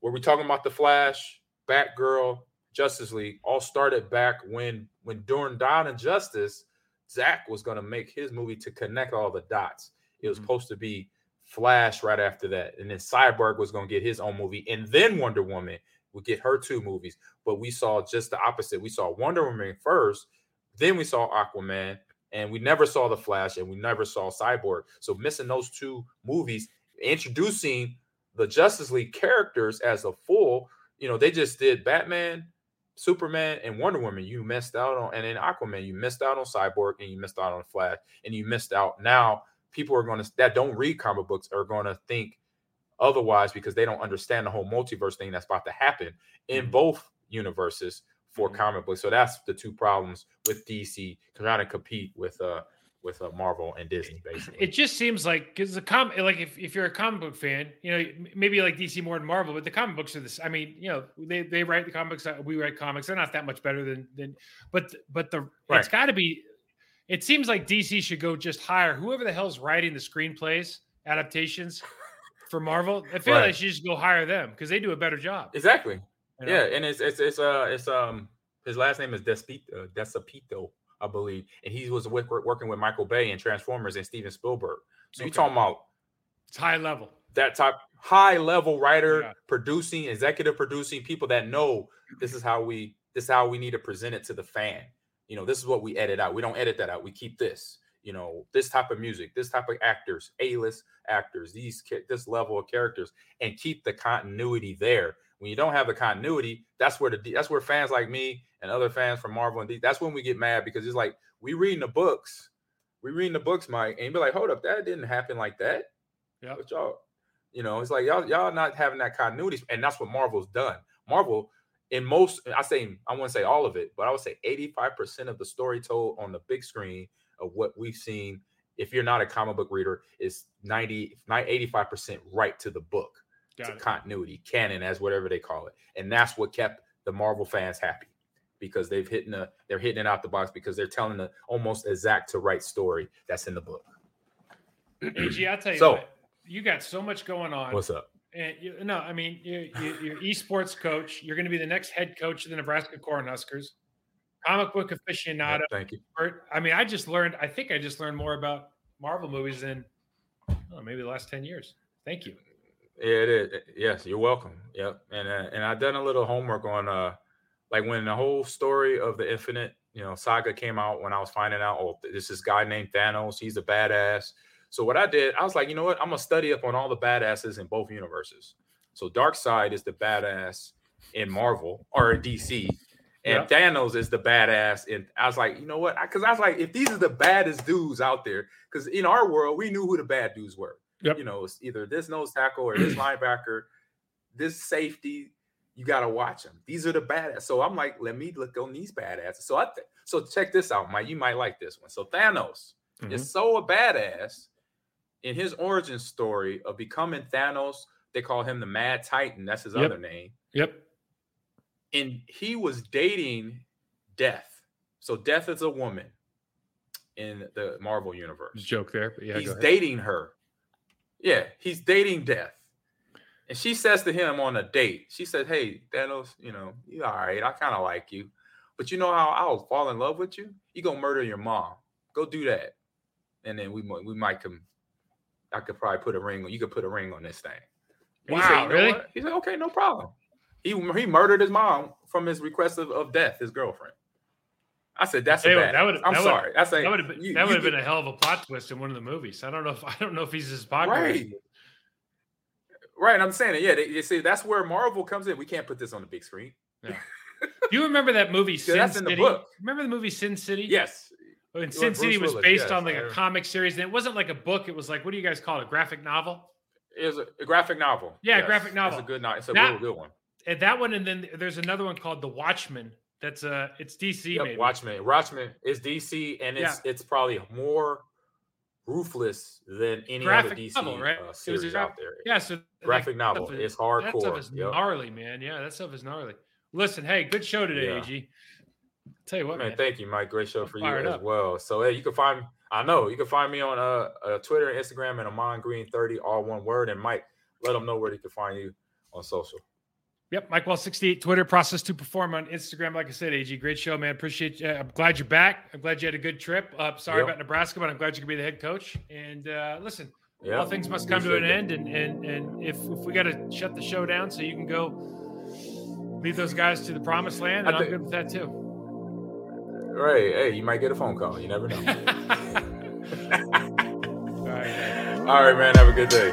Speaker 2: where we're talking about the Flash, Batgirl, Justice League, all started back when when during Dawn of Justice, Zach was going to make his movie to connect all the dots. It was
Speaker 3: Mhm.
Speaker 2: supposed to be Flash right after that, and then Cyborg was going to get his own movie, and then Wonder Woman would get her two movies. But we saw just the opposite. We saw Wonder Woman first, then we saw Aquaman, and we never saw the Flash, and we never saw Cyborg. So missing those two movies, introducing the Justice League characters as a full, you know, they just did Batman, Superman, and Wonder Woman. You missed out on, and then Aquaman, you missed out on Cyborg, and you missed out on Flash, and you missed out. Now people are going to that don't read comic books are going to think otherwise because they don't understand the whole multiverse thing that's about to happen in
Speaker 3: Mhm.
Speaker 2: both universes for
Speaker 3: Mhm.
Speaker 2: comic books. So that's the two problems with DC trying to compete with uh with uh, Marvel and Disney basically.
Speaker 3: It just seems like because the com like if, if you're a comic book fan, you know, maybe like DC more than Marvel, but the comic books are this. I mean, you know, they, they write the comics, uh, we write comics. They're not that much better than than, but but the it's got to be. It seems like DC should go just hire whoever the hell's writing the screenplays adaptations for Marvel. I feel like
Speaker 2: Right.
Speaker 3: they should just go hire them because they do a better job.
Speaker 2: exactly.
Speaker 3: you know?
Speaker 2: Yeah, and it's it's it's uh it's um his last name is Despito, Desapito, I believe, and he was with, working with Michael Bay and Transformers and Steven Spielberg. So you
Speaker 3: Okay.
Speaker 2: talking about
Speaker 3: it's high level.
Speaker 2: that type high level writer,
Speaker 3: Yeah.
Speaker 2: producing, executive producing, people that know this is how we this is how we need to present it to the fan. You know, this is what we edit out. We don't edit that out. We keep this. You know, this type of music, this type of actors, A-list actors, these this level of characters, and keep the continuity there. When you don't have the continuity, that's where the that's where fans like me and other fans from Marvel and D, that's when we get mad because it's like we reading the books, we reading the books, Mike, and you be like, hold up, that didn't happen like that.
Speaker 3: Yeah.
Speaker 2: But y'all, you know, it's like y'all y'all not having that continuity, and that's what Marvel's done. Marvel in most, I say I wouldn't say all of it, but I would say 85% of the story told on the big screen of what we've seen, if you're not a comic book reader, is 90, 85% right to the book, Got to it. continuity, canon, as whatever they call it. And that's what kept the Marvel fans happy because they've hitting the they're hitting it out the box because they're telling the almost exact to right story that's in the book.
Speaker 3: AG, I'll tell you so, what, you got so much going on.
Speaker 2: What's up?
Speaker 3: And you, no, I mean you, you, you're esports coach. You're going to be the next head coach of the Nebraska Cornhuskers. Comic book aficionado.
Speaker 2: Yeah, thank you.
Speaker 3: I mean, I just learned. I think I just learned more about Marvel movies than oh, maybe the last ten years. Thank you.
Speaker 2: Yeah, it is. Yes, you're welcome. Yep. And uh, and I've done a little homework on uh like when the whole story of the Infinite, you know, saga came out when I was finding out, oh, this is guy named Thanos. He's a badass. So what I did, I was like, you know what? I'm gonna study up on all the badasses in both universes. So Darkseid is the badass in Marvel or DC, and yeah. Thanos is the badass. And I was like, you know what? Because I, I, was like, if these are the baddest dudes out there, because in our world we knew who the bad dudes were. Yep. You know, it's either this nose tackle or this linebacker, this safety, you got to watch them. These are the badass. So I'm like, let me look on these badasses. So I th- so check this out, Mike. You might like this one. So Thanos mm-hmm. is so a badass in his origin story of becoming Thanos. They call him the Mad Titan. That's his yep. other name.
Speaker 3: Yep.
Speaker 2: And he was dating Death. So Death is a woman in the Marvel universe.
Speaker 3: Joke there, but yeah,
Speaker 2: he's dating her. Yeah, he's dating Death. And she says to him on a date, she said, Hey, Thanos, you know, you all right. I kind of like you. But you know how I'll fall in love with you? You gonna murder your mom. Go do that. And then we we might come. I could probably put a ring on. You could put a ring on this thing.
Speaker 3: And wow, he said, really? What?
Speaker 2: He said, okay, no problem. He he murdered his mom from his request of, of death, his girlfriend. I said that's a bad. That I'm that sorry.
Speaker 3: I say that would have been, that would have been a hell of a plot twist in one of the movies. I don't know if I don't know if he's as popular.
Speaker 2: Right. Right, I'm saying it. Yeah, they, they say that's where Marvel comes in. We can't put this on the big screen.
Speaker 3: Yeah. Do you remember that movie Sin that's City? In the book. Remember the movie Sin City?
Speaker 2: Yes.
Speaker 3: When Sin City was Willis, based yes, on like a comic series, and it wasn't like a book. It was like what do you guys call it? A graphic novel.
Speaker 2: It was a, a graphic novel.
Speaker 3: Yeah, yes. graphic novel.
Speaker 2: It's a good. It's a that, real good one.
Speaker 3: And that one, and then there's another one called The Watchmen. That's uh it's DC. Yep, maybe.
Speaker 2: Watchmen. Watchmen is DC, and it's yeah. it's probably more ruthless than any graphic other DC novel, right? uh, series out there.
Speaker 3: Yeah, so
Speaker 2: graphic novel is, it's hardcore. That
Speaker 3: stuff is yep. gnarly, man. Yeah, that stuff is gnarly. Listen, hey, good show today, yeah. AG. Tell you what, man, man,
Speaker 2: Thank you, Mike. Great show I'm for you as up. well. So, hey, you can find. I know you can find me on uh, uh Twitter and Instagram and Ahman Green thirty, all one word. And Mike, let them know where they can find you on social.
Speaker 3: Yep, Mike Wahle 68 Twitter process to perform on Instagram. Like I said, AG, great show, man. Appreciate you. I'm glad you're back. I'm glad you had a good trip. Uh, sorry yep. about Nebraska, but I'm glad you could be the head coach. And uh, listen, yep. all things must come to an end. And and and if, if we got to shut the show down so you can go lead those guys to the promised land, then I'm good with that too.
Speaker 2: Right. Hey, you might get a phone call. You never know. all right. Man. Have a good day.